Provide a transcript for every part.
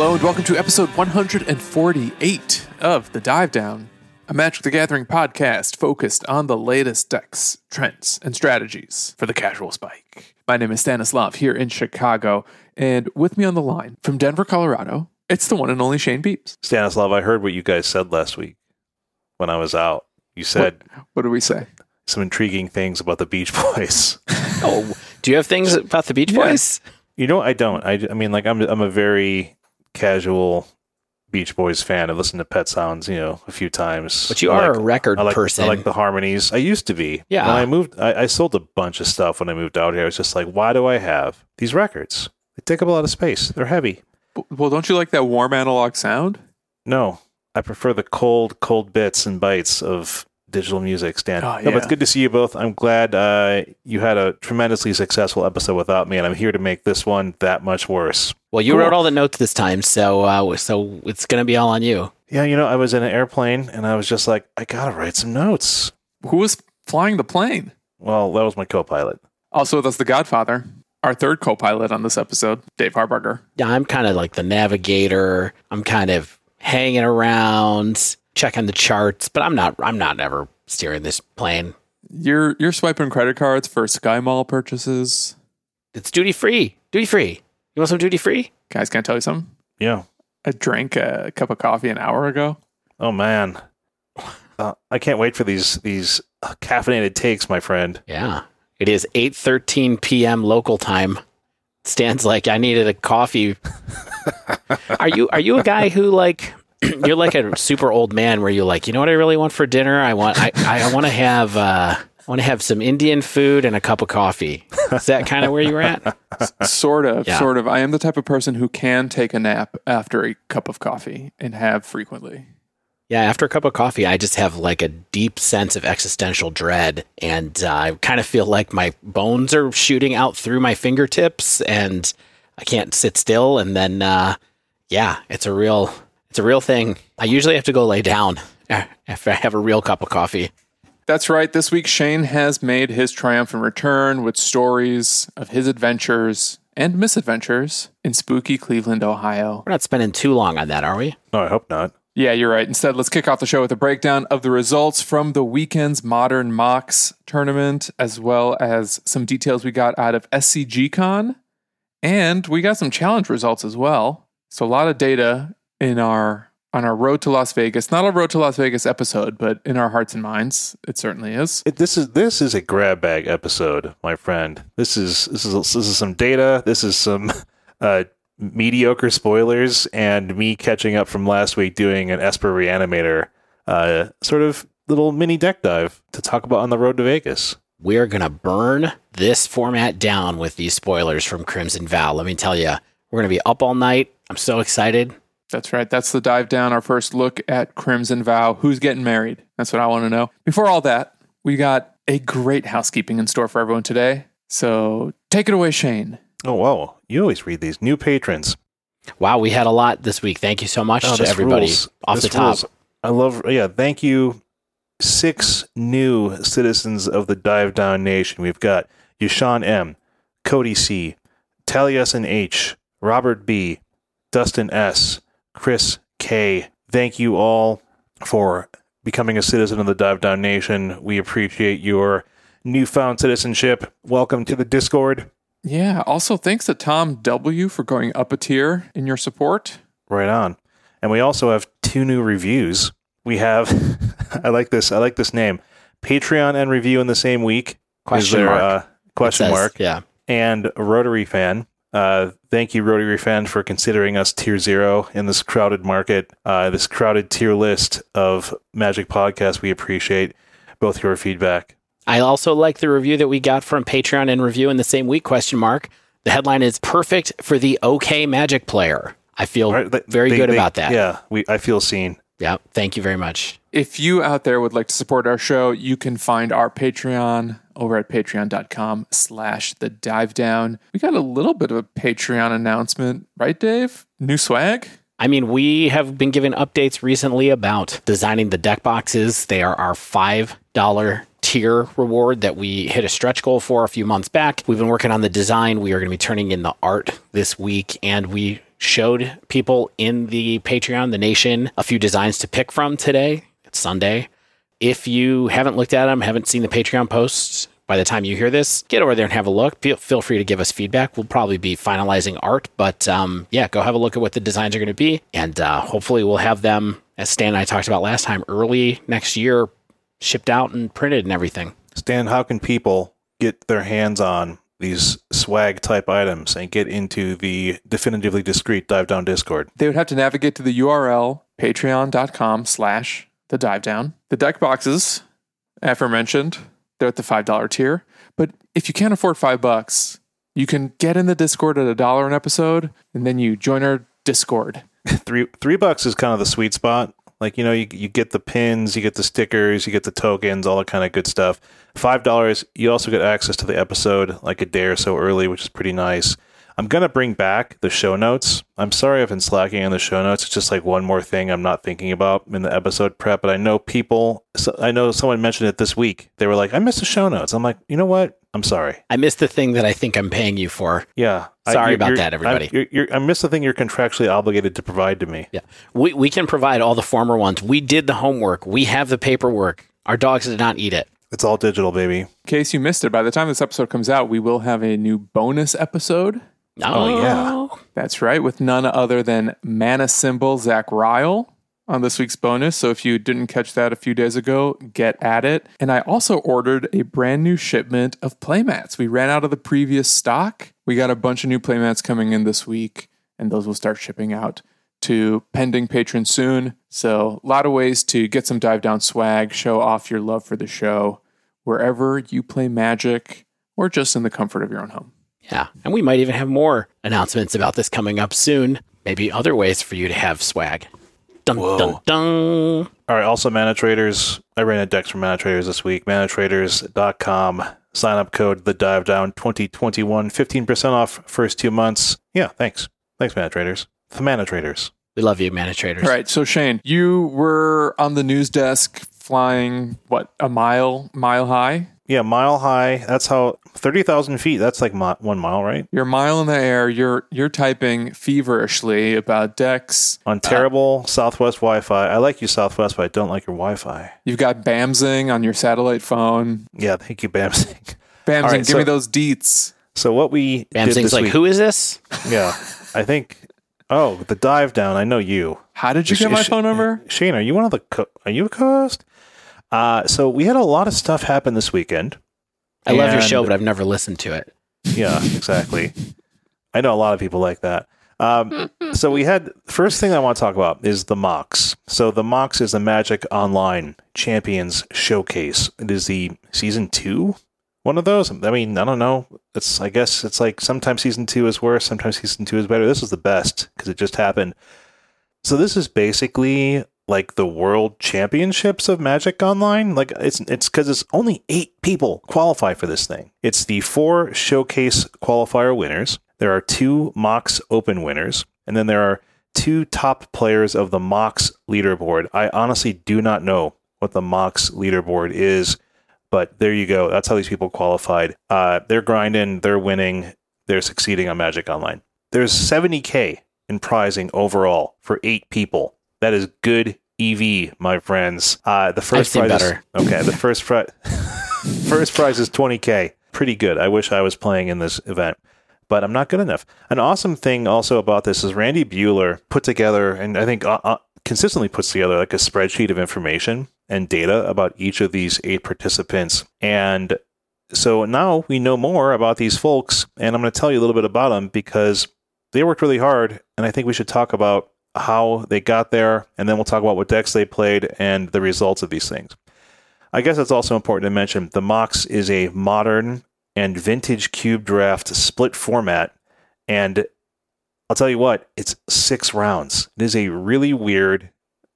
Hello and welcome to episode 148 of The Dive Down, a Magic the Gathering podcast focused on the latest decks, trends, and strategies for the casual spike. My name is Stanislav here in Chicago, and with me on the line from Denver, Colorado, it's the one and only Shane Beeps. Stanislav, I heard what you guys said last week when I was out. You said What do we say? some intriguing things about the Beach Boys. Oh, do you have things about the Beach Yeah. Boys? you know, I don't. I, I mean, like, I'm I'm a very casual Beach Boys fan. I've listened to Pet Sounds, you know, a few times. But you I are like- a record I like, person. I like the harmonies. I used to be. Yeah. When I moved, I, I sold a bunch of stuff when I moved out here. I was just like, why do I have these records? They take up a lot of space. They're heavy. Well, don't you like that warm analog sound? No, I prefer the cold, cold bits and bites of digital music, Stan. Oh, No, but it's good to see you both. I'm glad uh, you had a tremendously successful episode without me, and I'm here to make this one that much worse. Well, you Cool. wrote all the notes this time, so uh, so it's going to be all on you. Yeah, you know, I was in an airplane, and I was just like, I gotta write some notes. Who was flying the plane? Well, that was my co-pilot. Also that's the Godfather, our third co pilot on this episode, Dave Harburger. Yeah, I'm kind of like the navigator. I'm kind of hanging around, checking the charts, but I'm not. I'm not ever steering this plane. You're, you're swiping credit cards for Sky Mall purchases. It's duty free. Duty free. You want some duty free? Guys, can I tell you something? Yeah. I drank a cup of coffee an hour ago. Oh man, uh, I can't wait for these these uh, caffeinated takes, my friend. Yeah. It is 8:13 p.m. local time. Stan's like, I needed a coffee. are you are you a guy who like you're like a super old man where you're like, you know what I really want for dinner? I want I, I want to have uh I want to have some Indian food and a cup of coffee. Is that kind of where you were at? Sort of, Yeah. sort of. I am the type of person who can take a nap after a cup of coffee and have frequently. Yeah, after a cup of coffee, I just have like a deep sense of existential dread, and uh, I kind of feel like my bones are shooting out through my fingertips, and I can't sit still. And then, uh, yeah, it's a real, it's a real thing. I usually have to go lay down if I have a real cup of coffee. That's right. This week, Shane has made his triumphant return with stories of his adventures and misadventures in spooky Cleveland, Ohio. We're not spending too long on that, are we? No, I hope not. Yeah, you're right. Instead, let's kick off the show with a breakdown of the results from the weekend's Modern MOCS tournament, as well as some details we got out of SCG Con. And we got some challenge results as well. So a lot of data in our on our Road to Las Vegas. Not a Road to Las Vegas episode, but in our hearts and minds, it certainly is. It, this is this is a grab bag episode, my friend. This is this is this is some data. This is some uh, mediocre spoilers, and me catching up from last week doing an Esper Reanimator uh, sort of little mini deck dive to talk about on the road to Vegas. We're gonna burn this format down with these spoilers from Crimson Vow. Let me tell you, we're gonna be up all night. I'm so excited. That's right. That's the dive down, our first look at Crimson Vow. Who's getting married? That's what I want to know. Before all that, we got a great housekeeping in store for everyone today. So take it away, Shane. Oh wow! You always read these new patrons. Wow, we had a lot this week. Thank you so much Oh, to everybody rules. off This the top. rules. I love. Yeah, thank you. Six new citizens of the Dive Down Nation. We've got Yushan M, Cody C, Taliesin H, Robert B, Dustin S, Chris K. Thank you all for becoming a citizen of the Dive Down Nation. We appreciate your newfound citizenship. Welcome to the Discord. Yeah. Also, thanks to Tom W for going up a tier in your support. Right on. And we also have two new reviews. We have I like this I like this name. Patreon and review in the same week. Is Question there, mark. Uh, question says- mark. Yeah. And Rotary fan. Uh, thank you, Rotary fan, for considering us tier zero in this crowded market, uh, this crowded tier list of Magic podcasts. We appreciate both your feedback. I also like the review that we got from Patreon and review in the same week question mark. The headline is perfect for the okay magic player. I feel Right? They- very they- good they- about that. Yeah, we I feel seen. Yeah. Thank you very much. If you out there would like to support our show, you can find our Patreon over at patreon.com slash the dive down. We got a little bit of a Patreon announcement, right, Dave? New swag? I mean, we have been giving updates recently about designing the deck boxes. They are our $5 tier reward that we hit a stretch goal for a few months back. We've been working on the design. We are going to be turning in the art this week, and we showed people in the Patreon, the nation, a few designs to pick from today. It's Sunday. If you haven't looked at them, haven't seen the Patreon posts, by the time you hear this, get over there and have a look. Feel, feel free to give us feedback. We'll probably be finalizing art, but um, yeah, go have a look at what the designs are going to be. And uh, hopefully, we'll have them, as Stan and I talked about last time, early next year, shipped out and printed and everything. Stan, how can people get their hands on these swag type items and get into the definitively discreet dive down discord They would have to navigate to the URL patreon.com slash the dive down. The deck boxes, aforementioned, they're at the $5 tier. But if you can't afford five bucks, you can get in the Discord at a dollar an episode, and then you join our Discord. three three bucks is kind of the sweet spot like you know you, you get the pins you get the stickers you get the tokens all that kind of good stuff five dollars you also get access to the episode like a day or so early which is pretty nice i'm gonna bring back the show notes i'm sorry i've been slacking on the show notes it's just like one more thing i'm not thinking about in the episode prep but i know people so i know someone mentioned it this week they were like i missed the show notes i'm like you know what i'm sorry I missed the thing that I think I'm paying you for. yeah Sorry you're- about that, everybody. I, you're, you're, I missed the thing you're contractually obligated to provide to me Yeah. We, we can provide all the former ones. We did the homework. We have the paperwork. Our dogs did not eat it. it's all digital baby In case you missed it, by the time this episode comes out, we will have a new bonus episode. Oh, yeah. Oh. That's right, with none other than Mana Symbol Zach Ryle on this week's bonus. So if you didn't catch that a few days ago, get at it. And I also ordered a brand new shipment of playmats. We ran out of the previous stock. We got a bunch of new playmats coming in this week, and those will start shipping out to pending patrons soon. So a lot of ways to get some dive down swag, show off your love for the show wherever you play magic or just in the comfort of your own home. Yeah. And we might even have more announcements about this coming up soon. Maybe other ways for you to have swag. Dun, dun, dun. All right. Also, Mana Traders. I ran a decks for Mana Traders this week. ManaTraders.com. Sign up code the dive down 2021. 15% off first two months. Yeah. Thanks. Thanks, Mana Traders. The Mana Traders. We love you, Mana Traders. All right. So Shane, you were on the news desk flying what a mile mile high. Yeah. Mile high. That's how 30,000 feet. That's like mi- one mile, right? You're a mile in the air. You're you're typing feverishly about decks. On uh, terrible Southwest Wi Fi. I like you, Southwest, but I don't like your Wi Fi. You've got Bamzing on your satellite phone. Yeah. Thank you, Bamzing. Bamzing, All right, give so- me those deets. So, what we Bam did Sing's this like, week- who is this? Yeah. I think. Oh, the dive down. I know you. How did you Sh- get my sh- phone number? Shane, are you one of the co- are you a co-host? Uh, so we had a lot of stuff happen this weekend. I love your show, but I've never listened to it. Yeah, exactly. I know a lot of people like that. Um, so we had first thing I want to talk about is the MOCS. So the MOCS is the Magic Online Champions Showcase. It is the season two one of those. I mean, I don't know. It's I guess it's like sometimes season two is worse, sometimes season two is better. This is the best because it just happened. So this is basically like the World Championships of Magic Online. Like it's it's because it's only eight people qualify for this thing. It's the four showcase qualifier winners. There are two MOCS Open winners, and then there are two top players of the MOCS leaderboard. I honestly do not know what the MOCS leaderboard is, but there you go. That's how these people qualified. Uh, they're grinding, they're winning, they're succeeding on Magic Online. There's 70k in prizing overall for eight people. That is good EV, my friends. Uh, the 1st seen prize. Is, okay, the first prize first prize is 20k. Pretty good. I wish I was playing in this event, but I'm not good enough. An awesome thing also about this is Randy Buehler put together, and I think uh, uh, consistently puts together like a spreadsheet of information and data about each of these eight participants. And so now we know more about these folks, and I'm going to tell you a little bit about them because they worked really hard, and I think we should talk about how they got there, and then we'll talk about what decks they played and the results of these things. I guess it's also important to mention the Mox is a modern and vintage cube draft split format, and I'll tell you what, it's six rounds. It is a really weird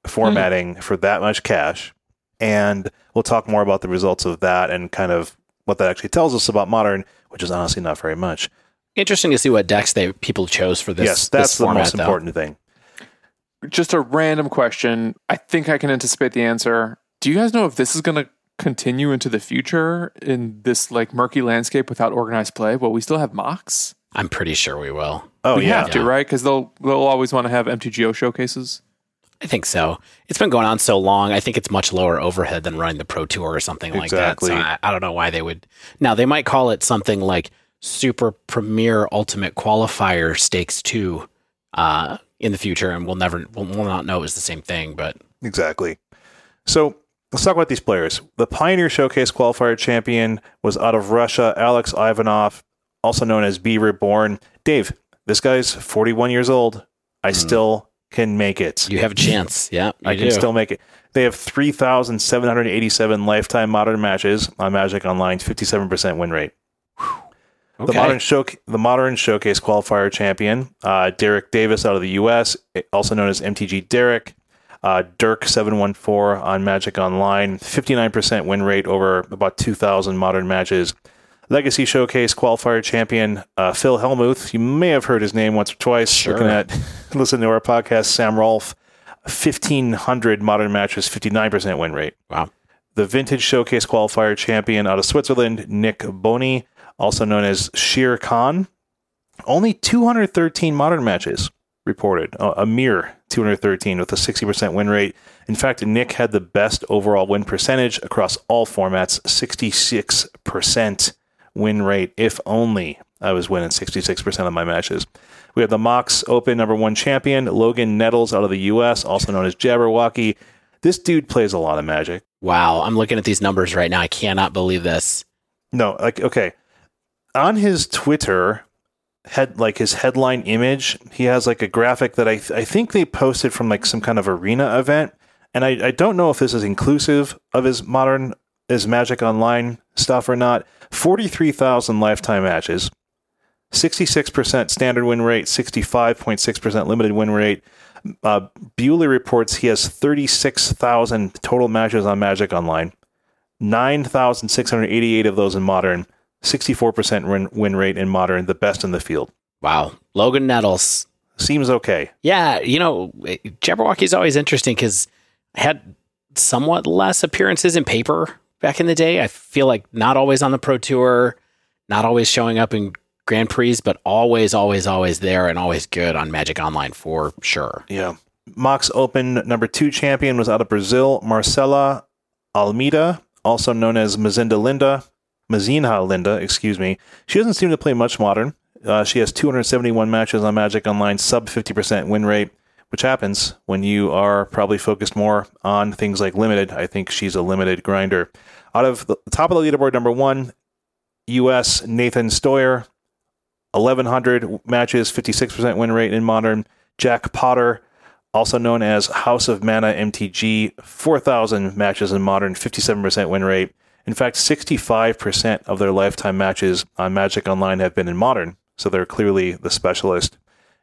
formatting hmm. for that much cash, and we'll talk more about the results of that and kind of what that actually tells us about modern, which is honestly not very much. Interesting to see what decks they people chose for this. yes, that's this the format, most though. important thing. Just a random question. I think I can anticipate the answer. Do you guys know if this is going to continue into the future in this like murky landscape without organized play? Well, we still have MOCS. I'm pretty sure we will. Oh we yeah, have to, Yeah. right? Because they'll they'll always want to have MTGO showcases. I think so. It's been going on so long. I think it's much lower overhead than running the Pro Tour or something like Exactly. that. So I, I don't know why they would. Now they might call it something like Super Premier Ultimate Qualifier Stakes Two uh, in the future, and we'll never we'll, we'll not know it's the same thing. But exactly. So let's talk about these players. The Pioneer Showcase qualifier champion was out of Russia, Alex Ivanov, also known as Be Reborn. Dave, this guy's 41 years old. I hmm. still can make it. you have a chance. Yeah, I can do. still make it. They have 3,787 lifetime modern matches on Magic Online, 57% win rate. The Okay. modern show, the modern showcase qualifier champion, uh, Derek Davis out of the U.S., also known as MTG Derek. Uh, Dirk seven one four on Magic Online, fifty nine percent win rate over about two thousand modern matches. Legacy Showcase qualifier champion uh, Phil Helmuth. You may have heard his name once or twice. Sure. Looking at listen to our podcast, Sam Rolfe, fifteen hundred modern matches, fifty nine percent win rate wow. the Vintage Showcase qualifier champion out of Switzerland, Nick Boney, also known as Shere Khan. Only 213 modern matches reported, uh, a mere 213 with a 60% win rate. In fact, Nick had the best overall win percentage across all formats, 66% win rate, if only I was winning 66% of my matches. We have the MOCS Open number one champion, Logan Nettles out of the U.S., also known as Jabberwocky. This dude plays a lot of magic. Wow. I'm looking at these numbers right now. I cannot believe this. No, like okay. On his Twitter, head like his headline image, he has like a graphic that I th- I think they posted from like some kind of arena event, and I I don't know if this is inclusive of his modern his Magic Online stuff or not. Forty three thousand lifetime matches, sixty six percent standard win rate, sixty five point six percent limited win rate. Uh, Buehler reports he has thirty six thousand total matches on Magic Online. 9,688 of those in modern, 64% win, win rate in modern, the best in the field. Wow. Logan Nettles. Seems okay. Yeah, you know, Jabberwocky's always interesting because had somewhat less appearances in paper back in the day. I feel like not always on the Pro Tour, not always showing up in Grand Prix, but always, always, always there and always good on Magic Online for sure. Yeah. MOCS Open number two champion was out of Brazil, Marcela Almeida, also known as Mazinda Linda. Mazinha Linda, excuse me. She doesn't seem to play much modern. Uh, she has 271 matches on Magic Online, sub 50% win rate, which happens when you are probably focused more on things like limited. I think she's a limited grinder. Out of the top of the leaderboard, number one, U.S. Nathan Stoyer, 1,100 matches, 56% win rate in modern. Jack Potter, also known as House of Mana MTG, 4,000 matches in modern, 57% win rate. In fact, 65% of their lifetime matches on Magic Online have been in modern, so they're clearly the specialist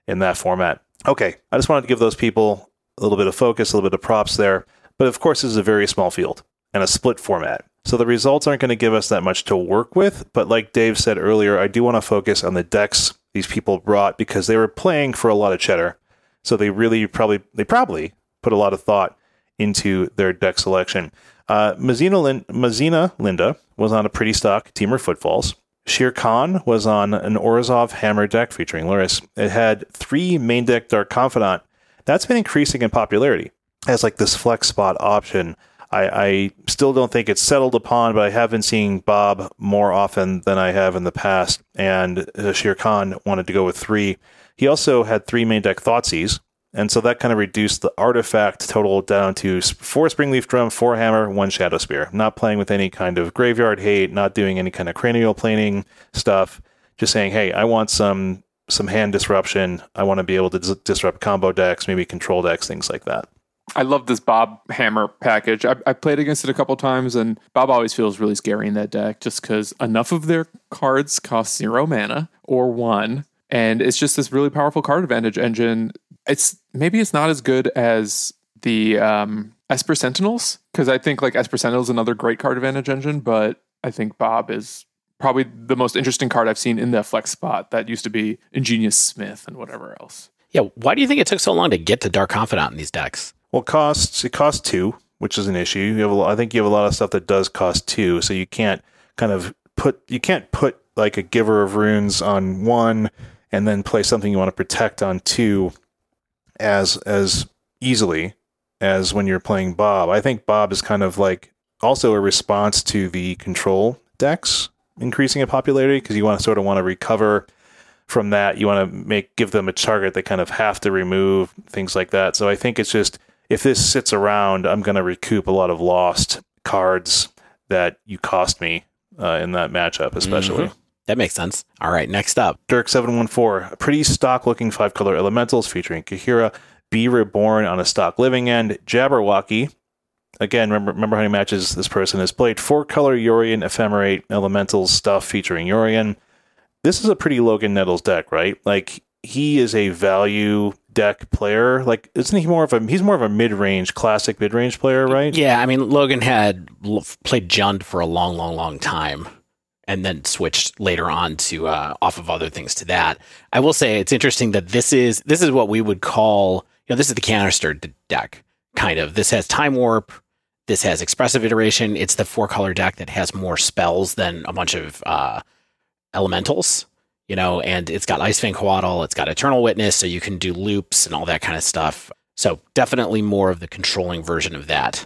in that format. Okay, I just wanted to give those people a little bit of focus, a little bit of props there. But of course, this is a very small field and a split format. So the results aren't going to give us that much to work with. But like Dave said earlier, I do want to focus on the decks these people brought because they were playing for a lot of cheddar. So they really probably they probably put a lot of thought into their deck selection. Uh, Mazina, Lin- Mazina Linda was on a pretty stock Temur Footfalls. Shere Khan was on an Orzhov Hammer deck featuring Lurrus. It had three main deck Dark Confidant. That's been increasing in popularity as like this flex spot option. I, I still don't think it's settled upon, but I have been seeing Bob more often than I have in the past. And uh, Shere Khan wanted to go with three. He also had three main deck Thoughtseize, and so that kind of reduced the artifact total down to four Springleaf Drum, four Hammer, one Shadow Spear. Not playing with any kind of graveyard hate, not doing any kind of cranial plating stuff. Just saying, hey, I want some some hand disruption. I want to be able to dis- disrupt combo decks, maybe control decks, things like that. I love this Bob Hammer package. I, I played against it a couple times, and Bob always feels really scary in that deck just because enough of their cards cost zero mana or one. And it's just this really powerful card advantage engine. It's maybe it's not as good as the um, Esper Sentinels because I think like Esper Sentinels is another great card advantage engine, but I think Bob is probably the most interesting card I've seen in the flex spot. That used to be Ingenious Smith and whatever else. Yeah, why do you think it took so long to get to Dark Confidant in these decks? Well, it costs it costs two. which is an issue. You have a lot, I think you have a lot of stuff that does cost two, so you can't kind of put you can't put like a giver of runes on one and then play something you want to protect on two as as easily as when you're playing Bob. I think Bob is kind of like also a response to the control decks increasing in popularity because you want to sort of want to recover from that. You want to make give them a target they kind of have to remove things like that. So I think it's just if this sits around, I'm going to recoup a lot of lost cards that you cost me uh, in that matchup, especially. Mhm. That makes sense. All right, next up. Dirk seven one four, pretty stock looking five color elementals featuring Kaheera, Be Reborn on a stock living end, Jabberwocky. Again, remember remember how many matches this person has played. Four color Yorion Ephemerate elementals stuff featuring Yorion. This is a pretty Logan Nettles deck, right? Like he is a value deck player. Like isn't he more of a he's more of a mid range classic mid range player, right? Yeah, I mean, Logan had l- played Jund for a long, long, long time and then switched later on to uh, off of other things to that. I will say it's interesting that this is this is what we would call, you know, this is the canister deck, kind of. This has Time Warp, this has Expressive Iteration. It's the four color deck that has more spells than a bunch of uh, elementals. You know, and it's got Ice Fang Coatl, it's got Eternal Witness, so you can do loops and all that kind of stuff. So definitely more of the controlling version of that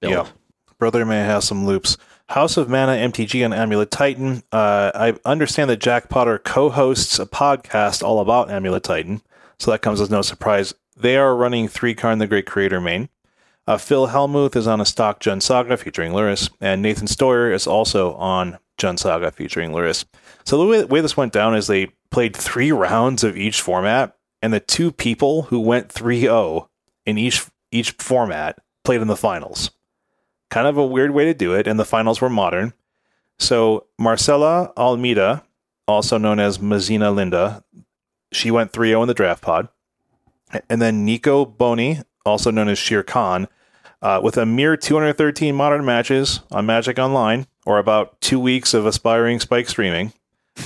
build. Yeah. Brother may have some loops. House of Mana MTG on Amulet Titan. Uh, I understand that Jack Potter co hosts a podcast all about Amulet Titan, so that comes as no surprise. They are running three Karn the Great Creator main. Uh, Phil Helmuth is on a stock Jund Saga featuring Lurrus, and Nathan Stoyer is also on Jund Saga featuring Lurrus. So the way, way this went down is they played three rounds of each format, and the two people who went 3 0 in each each format played in the finals kind of a weird way to do it, and the finals were modern. So Marcela Almeida, also known as Mazina Linda, she went 3-0 in the draft pod. And then Nico Boni, also known as Shere Khan, uh, with a mere 213 modern matches on Magic Online, or about two weeks of aspiring spike streaming,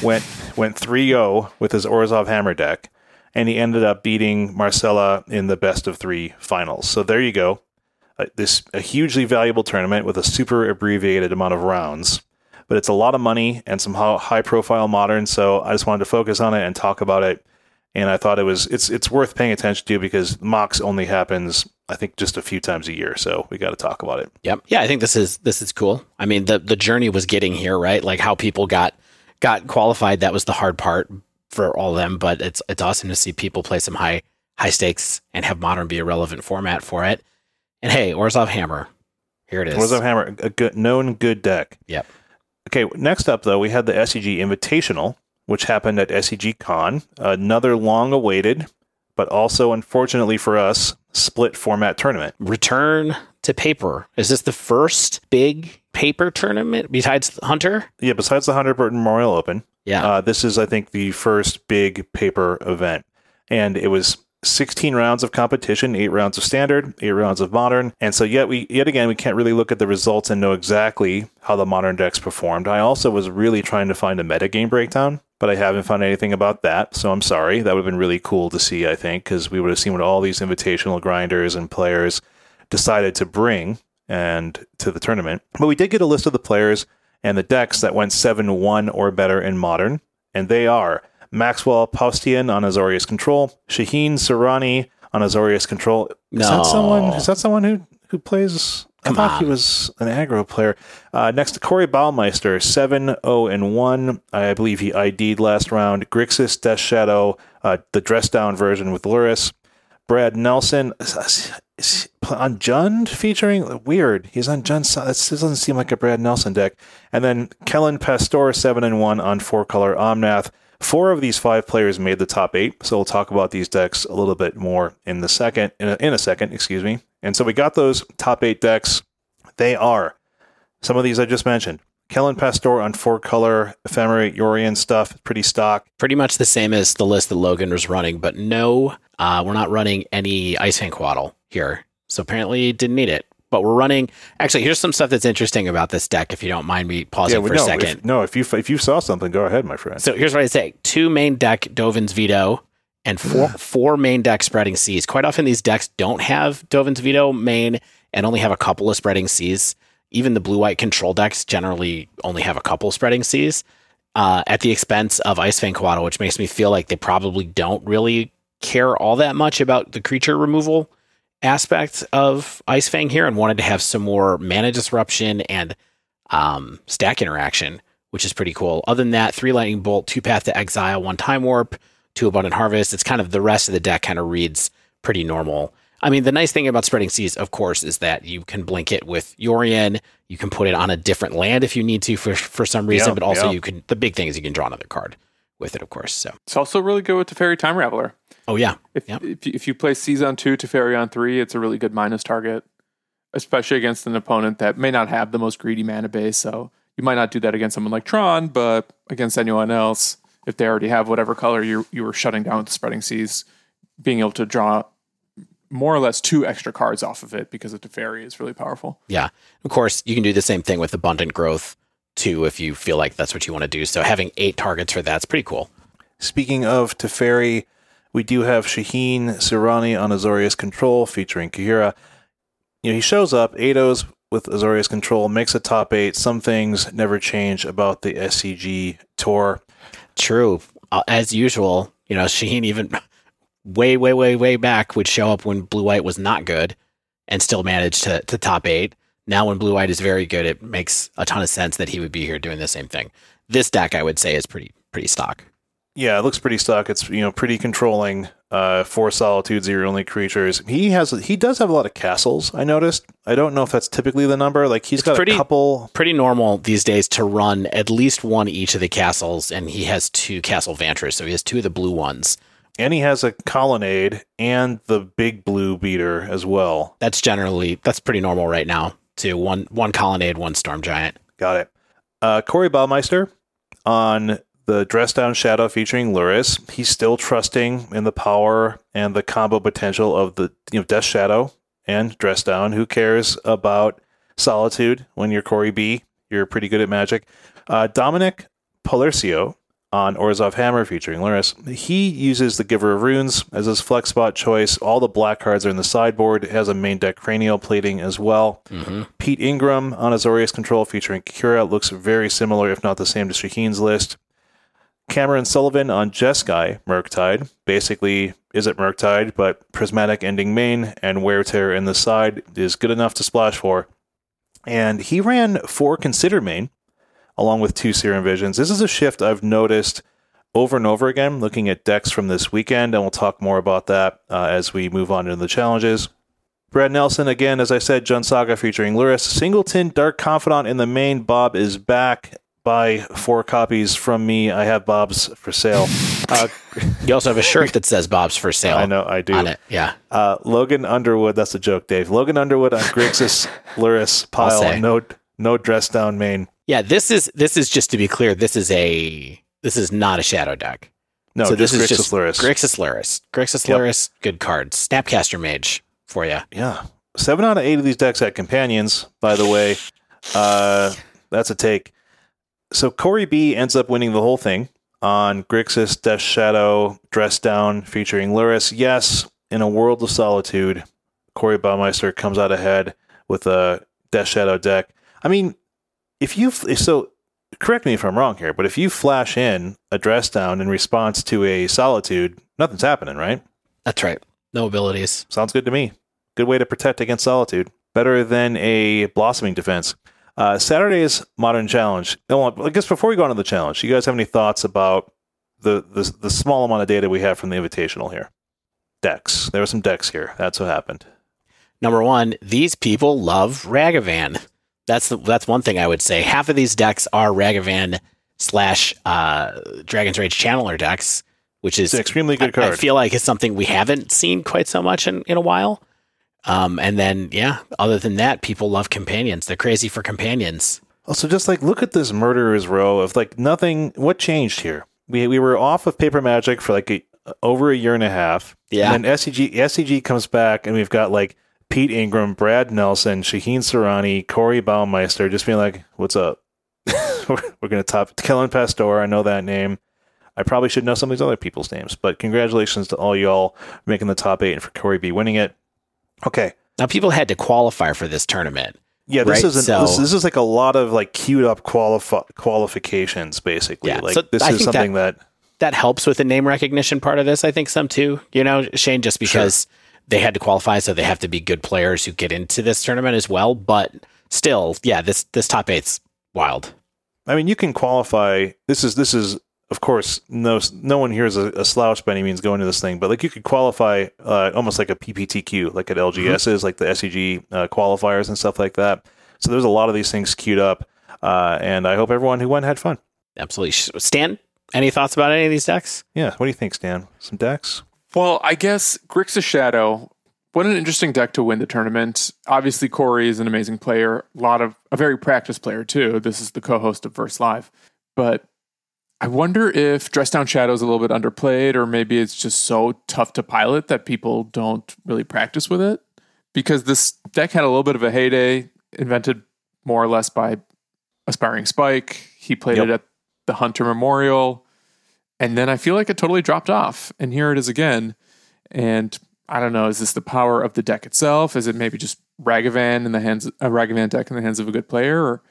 went went 3-0 with his Orzhov Hammer deck, and he ended up beating Marcella in the best of three finals. So there you go uh, this a hugely valuable tournament with a super abbreviated amount of rounds, but it's a lot of money and some high profile modern. So I just wanted to focus on it and talk about it. And I thought it was it's it's worth paying attention to because MOCS only happens I think just a few times a year. So we got to talk about it. Yep. Yeah, I think this is this is cool. I mean, the the journey was getting here, right? Like how people got got qualified. That was the hard part for all of them. But it's it's awesome to see people play some high high stakes and have modern be a relevant format for it. And hey, Orzhov Hammer. Here it is. Orzhov Hammer, a good, known good deck. Yep. Okay, next up, though, we had the SCG Invitational, which happened at SCG Con. Another long awaited, but also, unfortunately for us, split format tournament. Return to paper. Is this the first big paper tournament besides Hunter? Yeah, besides the Hunter Burton Memorial Open. Yeah. Uh, this is, I think, the first big paper event. And it was 16 rounds of competition, eight rounds of standard, eight rounds of modern. And so yet we yet again we can't really look at the results and know exactly how the modern decks performed. I also was really trying to find a metagame breakdown, but I haven't found anything about that. So I'm sorry. That would have been really cool to see, I think, because we would have seen what all these invitational grinders and players decided to bring and to the tournament. But we did get a list of the players and the decks that went 7-1 or better in modern, and they are Maxwell Paustian on Azorius Control, Shaheen Soorani on Azorius Control. Is No. that someone? Is that someone who who plays? Come I thought he was an aggro player. Uh, next to Corey Baumeister, 7 0 and 1. I believe he ID'd last round. Grixis Death Shadow, uh, the dress down version with Lurrus. Brad Nelson is- is he on Jund featuring weird. He's on Jund. This doesn't seem like a Brad Nelson deck. And then Kellen Pastor seven and one on four color Omnath. Four of these five players made the top eight, so we'll talk about these decks a little bit more in the second. In a, in a second, excuse me. And so we got those top eight decks. They are some of these I just mentioned. Kellen Pastor on four color ephemerate Yorion stuff, pretty stock. Pretty much the same as the list that Logan was running, but no, uh, we're not running any Ice Fang Coatl here. So apparently didn't need it. But we're running. Actually, here's some stuff that's interesting about this deck. If you don't mind me pausing well, for a no, second. If, no, if you if you saw something, go ahead, my friend. So here's what I say: two main deck Dovin's Veto and four four main deck Spreading Seas. Quite often these decks don't have Dovin's Veto main, and only have a couple of spreading seas. Even the blue white control decks generally only have a couple spreading seas uh, at the expense of Ice Fang Coatl, which makes me feel like they probably don't really care all that much about the creature removal aspect of Ice Fang here and wanted to have some more mana disruption and um, stack interaction, which is pretty cool. Other than that, three lightning bolt, two path to exile, one time warp, two abundant harvest. It's kind of the rest of the deck kind of reads pretty normal. I mean, the nice thing about spreading seas, of course, is that you can blink it with Yorion. You can put it on a different land if you need to for for some reason, Yeah, but also yeah. you can. The big thing is you can draw another card with it, of course. So, It's also really good with the Teferi Time Raveler. Oh yeah, If, Yep. if, you, if you play Seas on 2, Teferi on 3, it's a really good minus target, especially against an opponent that may not have the most greedy mana base. So you might not do that against someone like Tron, but against anyone else, if they already have whatever color you, you were shutting down with the Spreading Seas, being able to draw more or less two extra cards off of it because of Teferi is really powerful. yeah. Of course, you can do the same thing with abundant growth too if you feel like that's what you want to do. So having eight targets for that's pretty cool. Speaking of Teferi, we do have Shaheen Soorani on Azorius Control featuring Kaheera. You know, he shows up, Eidos with Azorius Control, makes a top eight. Some things never change about the SCG tour. True. Uh, as usual, you know, Shaheen even way, way, way, way back would show up when Blue White was not good and still managed to, to top eight. Now, when Blue White is very good, it makes a ton of sense that he would be here doing the same thing. This deck, I would say, is pretty pretty stock. Yeah, it looks pretty stuck. It's you know pretty controlling. Uh, four solitudes are your only creatures. He has he does have a lot of castles. I noticed. I don't know if that's typically the number. Like he's got pretty- a couple. Pretty normal these days to run at least one each of the castles, and he has two Castle Vantress, so he has two of the blue ones. and he has a colonnade and the big blue beater as well. That's generally that's pretty normal right now. To one one colonnade, one storm giant. Got it. Uh, Corey Baumeister on the Dress Down Shadow featuring Lurrus. He's still trusting in the power and the combo potential of the you know Death Shadow and Dress Down. Who cares about Solitude when you're Corey B? You're pretty good at Magic. Uh, Dominic Polercio on Orzhov Hammer featuring Luris. He uses the Giver of Runes as his flex spot choice. All the black cards are in the sideboard. It has a main deck cranial plating as well. hmm Pete Ingram on Azorius Control featuring Kira looks very similar, if not the same, to Shaheen's list. Cameron Sullivan on Jeskai Murktide. Basically, isn't Murktide, but Prismatic Ending main and Wear Tear in the side is good enough to splash for. And he ran four Consider main along with two Serum Visions. This is a shift I've noticed over and over again looking at decks from this weekend, and we'll talk more about that uh, as we move on into the challenges. Brad Nelson, again, as I said, Jund Saga featuring Lurrus. Singleton, Dark Confidant in the main. Bob is back. Buy four copies from me. I have Bob's for sale. Uh, You also have a shirt that says Bob's for sale I know, I do. on it. Yeah. Uh, Logan Underwood, that's a joke, Dave. Logan Underwood on Grixis Lurrus pile. No, no dress down main. Yeah, this is this is just to be clear, this is a this is not a shadow deck. No, so this is Grixis just Lurrus. Grixis Lurrus. Grixis Yep. Lurrus, good cards. Snapcaster Mage for you. Yeah. Seven out of eight of these decks had companions, by the way. Uh, that's a take. So Corey B ends up winning the whole thing on Grixis Death Shadow Dress Down featuring Lurrus. Yes, in a world of solitude, Corey Baumeister comes out ahead with a Death Shadow deck. I mean, if you so correct me if I'm wrong here, but if you flash in a dress down in response to a solitude, nothing's happening, right? That's right. No abilities. Sounds good to me. Good way to protect against solitude. Better than a blossoming defense. Uh, Saturday's modern challenge. Oh, I guess before we go on to the challenge, you guys have any thoughts about the, the the small amount of data we have from the invitational here? Decks. There were some decks here. That's what happened. Number one, these people love Ragavan. That's the, that's one thing I would say. Half of these decks are Ragavan slash uh, Dragon's Rage Channeler decks, which is It's an extremely good I, I feel like it's something we haven't seen quite so much in, in a while. Um, and then, yeah, other than that, people love companions. They're crazy for companions. Also, just like look at this murderer's row of like nothing. What changed here? We we were off of paper magic for like a, over a year and a half. Yeah. And then SCG SCG comes back, and we've got like Pete Ingram, Brad Nelson, Shaheen Soorani, Corey Baumeister, just being like, "What's up? we're we're gonna top Kellen Pastor. I know that name. I probably should know some of these other people's names, but congratulations to all y'all making the top eight and for Corey B winning it. Okay, Now, people had to qualify for this tournament. Yeah, this Right, isn't. so- this, this is like a lot of like queued up qualifi- qualifications, basically. Yeah, like so this I is something that, That helps with the name recognition part of this, I think, some too. You know, Shane, just because they had to qualify, so they have to be good players who get into this tournament as well. But still, yeah, this this top eight's wild. I mean, you can qualify. This is this is of course no no one here is a, a slouch by any means going to this thing, but like you could qualify uh, almost like a PPTQ, like at LGS Mm-hmm. is like the SCG uh, qualifiers and stuff like that. So there's a lot of these things queued up, uh, and I hope everyone who went had fun. Absolutely. Stan, any thoughts about any of these decks? Yeah, what do you think, Stan? Some decks? Well, I guess Grixis Shadow. What an interesting deck to win the tournament. Obviously, Corey is an amazing player. A lot of a very practiced player too. This is the co-host of Verse Live, but I wonder if Dress Down Shadow is a little bit underplayed, or maybe it's just so tough to pilot that people don't really practice with it. Because this deck had a little bit of a heyday, invented more or less by Aspiring Spike. He played Yep. it at the Hunter Memorial, and then I feel like it totally dropped off. And here it is again. And I don't know, is this the power of the deck itself? Is it maybe just Ragavan in the hands a Ragavan deck in the hands of a good player? Or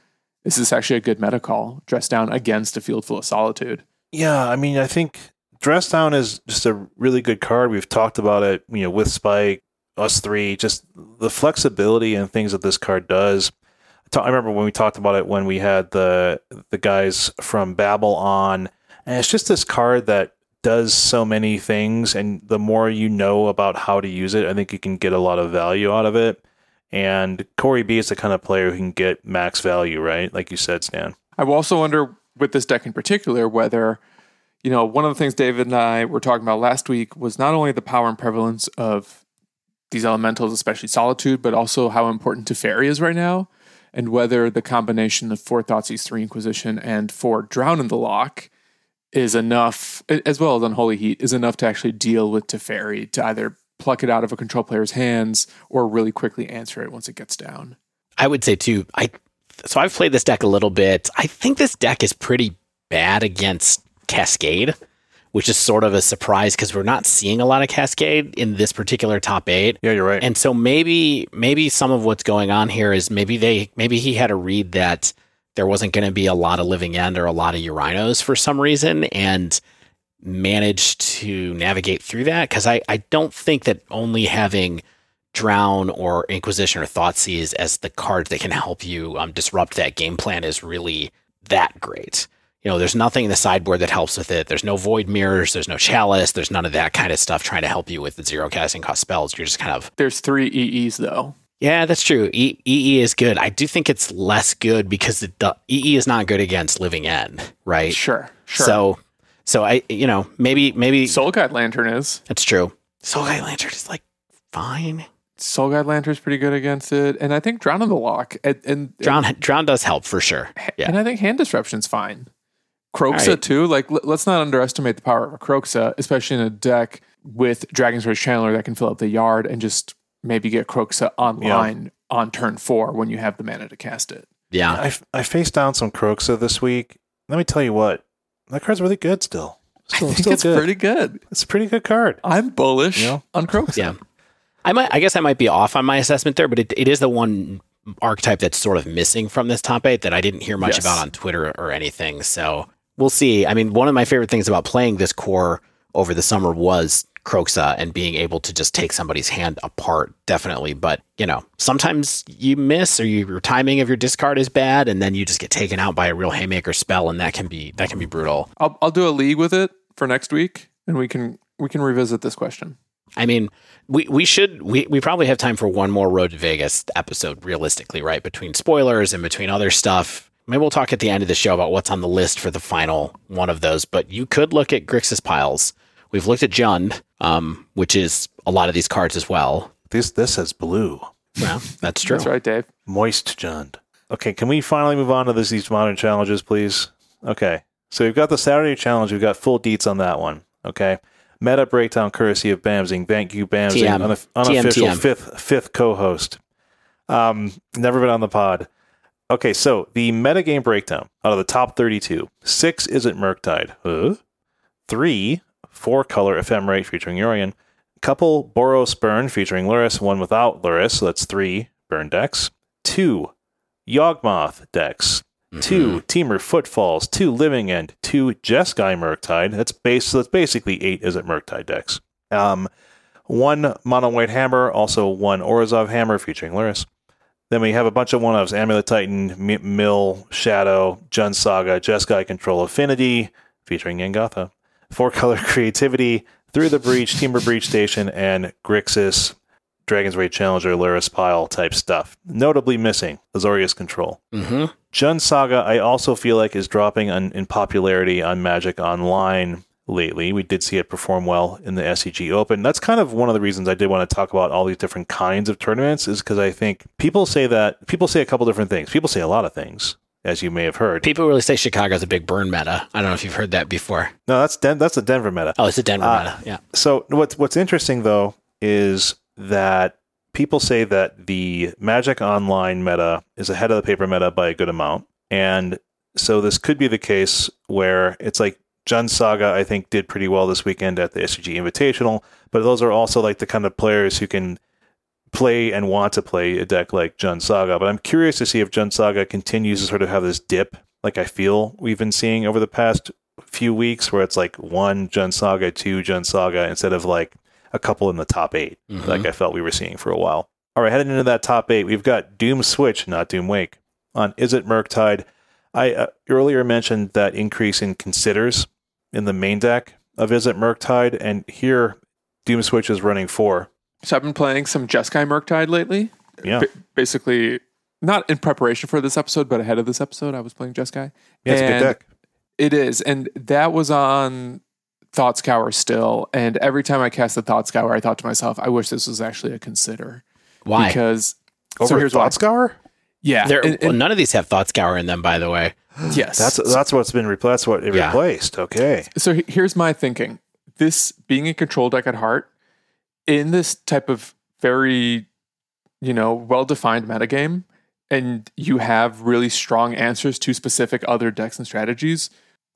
is this actually a good meta call? Dress down against a field full of solitude. Yeah, I mean, I think Dress Down is just a really good card. We've talked about it, you know, with Spike, us three, just the flexibility and things that this card does. I remember when we talked about it when we had the the guys from Babel on, and it's just this card that does so many things, and the more you know about how to use it, I think you can get a lot of value out of it. And Corey B is the kind of player who can get max value, right? Like you said, Stan. I also wonder with this deck in particular whether, you know, one of the things David and I were talking about last week was not only the power and prevalence of these elementals, especially solitude, but also how important Teferi is right now, and whether the combination of four Thoughtseize, three Inquisition, and four Drown in the Loch is enough, as well as Unholy Heat, is enough to actually deal with Teferi to either pluck it out of a control player's hands or really quickly answer it once it gets down. I would say too. I so I've played this deck a little bit. I think this deck is pretty bad against Cascade, which is sort of a surprise because we're not seeing a lot of Cascade in this particular top eight. Yeah, you're right. And so maybe maybe some of what's going on here is maybe they maybe he had a read that there wasn't going to be a lot of living end or a lot of Urinos for some reason and managed to navigate through that because I, I don't think that only having drown or inquisition or thoughtseize as the cards that can help you um, disrupt that game plan is really that great you know there's nothing in the sideboard that helps with it there's no void mirrors there's no chalice there's none of that kind of stuff trying to help you with the zero casting cost spells you're just kind of There's three EEs though. yeah, that's true. E- EE is good. I do think it's less good because it do- EE is not good against living end, right? Sure, sure. So, so I, you know, maybe maybe Soul Guide Lantern is. that's true. Soul Guide Lantern is like fine. Soul Guide Lantern's pretty good against it, and I think Drown in the Loch and and, Drown Drown does help for sure. Yeah, and I think Hand Disruption's fine. Kroxa All right. too. Like l- let's not underestimate the power of a Kroxa, especially in a deck with Dragon's Rage Channeler that can fill up the yard and just maybe get Kroxa online on turn four when you have the mana to cast it. yeah. I, I faced down some Kroxa this week. Let me tell you what, that card's really good still. Still, I think still it's good. pretty good. it's a pretty good card. I'm bullish Yeah. on Kroxa. Yeah. I might. I guess I might be off on my assessment there, but it, it is the one archetype that's sort of missing from this top eight that I didn't hear much Yes. about on Twitter or anything. So we'll see. I mean, one of my favorite things about playing this core over the summer was Kroxa uh, and being able to just take somebody's hand apart, definitely. But you know, sometimes you miss or you, your timing of your discard is bad, and then you just get taken out by a real haymaker spell, and that can be that can be brutal. I'll I'll do a league with it for next week, and we can we can revisit this question. I mean, we, we should we, we probably have time for one more Road to Vegas episode, realistically, right? Between spoilers and between other stuff. Maybe we'll talk at the end of the show about what's on the list for the final one of those. But you could look at Grixis piles. We've looked at Jund, um, which is a lot of these cards as well. This this has blue, Well, that's true. That's right, Dave. moist Jund. Okay, can we finally move on to this, these modern challenges, please? Okay, so we've got the Saturday challenge. We've got full deets on that one. Okay, meta breakdown courtesy of Bamzing. Thank you, Bamzing, TM. unof- unofficial TM. fifth fifth co-host. Um, never been on the pod. Okay, so the metagame breakdown out of the top 32, six isn't Murktide. Huh? Three, four color ephemerate featuring Yorion. couple Boros burn featuring Lurrus, one without Lurrus, so that's three burn decks. Two Yawgmoth decks. Two Temur Footfalls, two Living End, two Jeskai Murktide. That's base. So that's basically eight Is it Murktide decks. Um, one Mono White Hammer, also one Orzhov Hammer featuring Lurrus. Then we have a bunch of one ofs Amulet Titan, M- Mill, Shadow, Jund Saga, Jeskai Control Affinity featuring Jegantha. Four color creativity, Through the Breach, Timber Breach Station, and Grixis, Dragon's Rage Channeler, Lurrus Pile type stuff. Notably missing Azorius Control. hmm Jund Saga, I also feel like is dropping on, in popularity on Magic Online lately. We did see it perform well in the SCG Open. That's kind of one of the reasons I did want to talk about all these different kinds of tournaments, is because I think people say that people say a couple different things. People say a lot of things, as you may have heard. People really say Chicago's a big burn meta. I don't know if you've heard that before. No, that's Den- that's a Denver meta. Oh, it's a Denver Uh, meta. Yeah. So what's what's interesting though is that people say that the Magic Online meta is ahead of the paper meta by a good amount, and so this could be the case where it's like Jund Saga. I think did pretty well this weekend at the SCG Invitational, but those are also like the kind of players who can play and want to play a deck like Jund Saga. But I'm curious to see if Jund Saga continues to sort of have this dip, like I feel we've been seeing over the past few weeks, where it's like one Jund Saga, two Jund Saga, instead of like a couple in the top 8 Mhm. like I felt we were seeing for a while. All right, heading into that top eight, we've got Doom Switch, not Doom Wake. On Izzet Murktide, I uh, earlier mentioned that increase in considers in the main deck of Izzet Murktide, and here Doom Switch is running four. So I've been playing some Jeskai Murktide lately. Yeah, Ba- basically, not in preparation for this episode, but ahead of this episode, I was playing Jeskai. yeah, it's a good and deck. It is, and that was on Thought Scour still. And every time I cast the Thought Scour, I thought to myself, I wish this was actually a consider Why? because. Over so here's why. Thought Scour? Yeah, There, and- well, none of these have thought scour in them, by the way. yes, That's that's what's been repl- that's what it Yeah. replaced. Okay, so here's my thinking this being a control deck at heart in this type of very you know well-defined metagame and you have really strong answers to specific other decks and strategies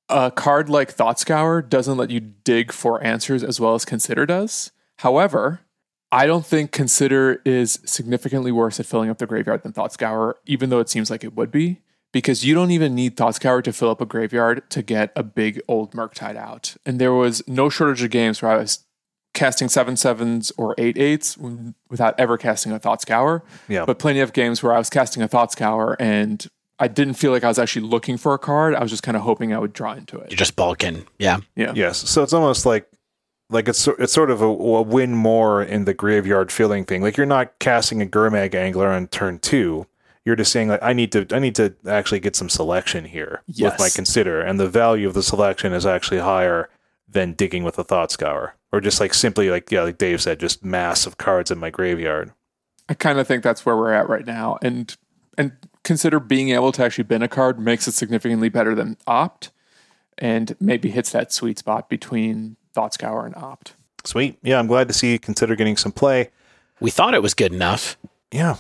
a card like thought scour doesn't let you dig for answers as well as consider does however i don't think consider is significantly worse at filling up the graveyard than thought scour even though it seems like it would be because you don't even need Thought Scour to fill up a graveyard to get a big old Murktide out. And there was no shortage of games where I was casting seven sevens or eight eights without ever casting a Thought Scour. Yeah. But plenty of games where I was casting a Thought Scour and I didn't feel like I was actually looking for a card. I was just kind of hoping I would draw into it. You're just bulking. Yeah. Yeah. Yes, so it's almost like like it's it's sort of a, a win more in the graveyard filling thing. Like you're not casting a Gurmag Angler on turn two. You're just saying like I need to I need to actually get some selection here with my consider, and the value of the selection is actually higher than digging with a thought scour or just like simply like yeah like Dave said just mass of cards in my graveyard. I kind of think that's where we're at right now. And and consider being able to actually bin a card makes it significantly better than opt and maybe hits that sweet spot between Thought Scour and opt. Sweet, yeah, I'm glad to see you consider getting some play. We thought it was good enough. Yeah.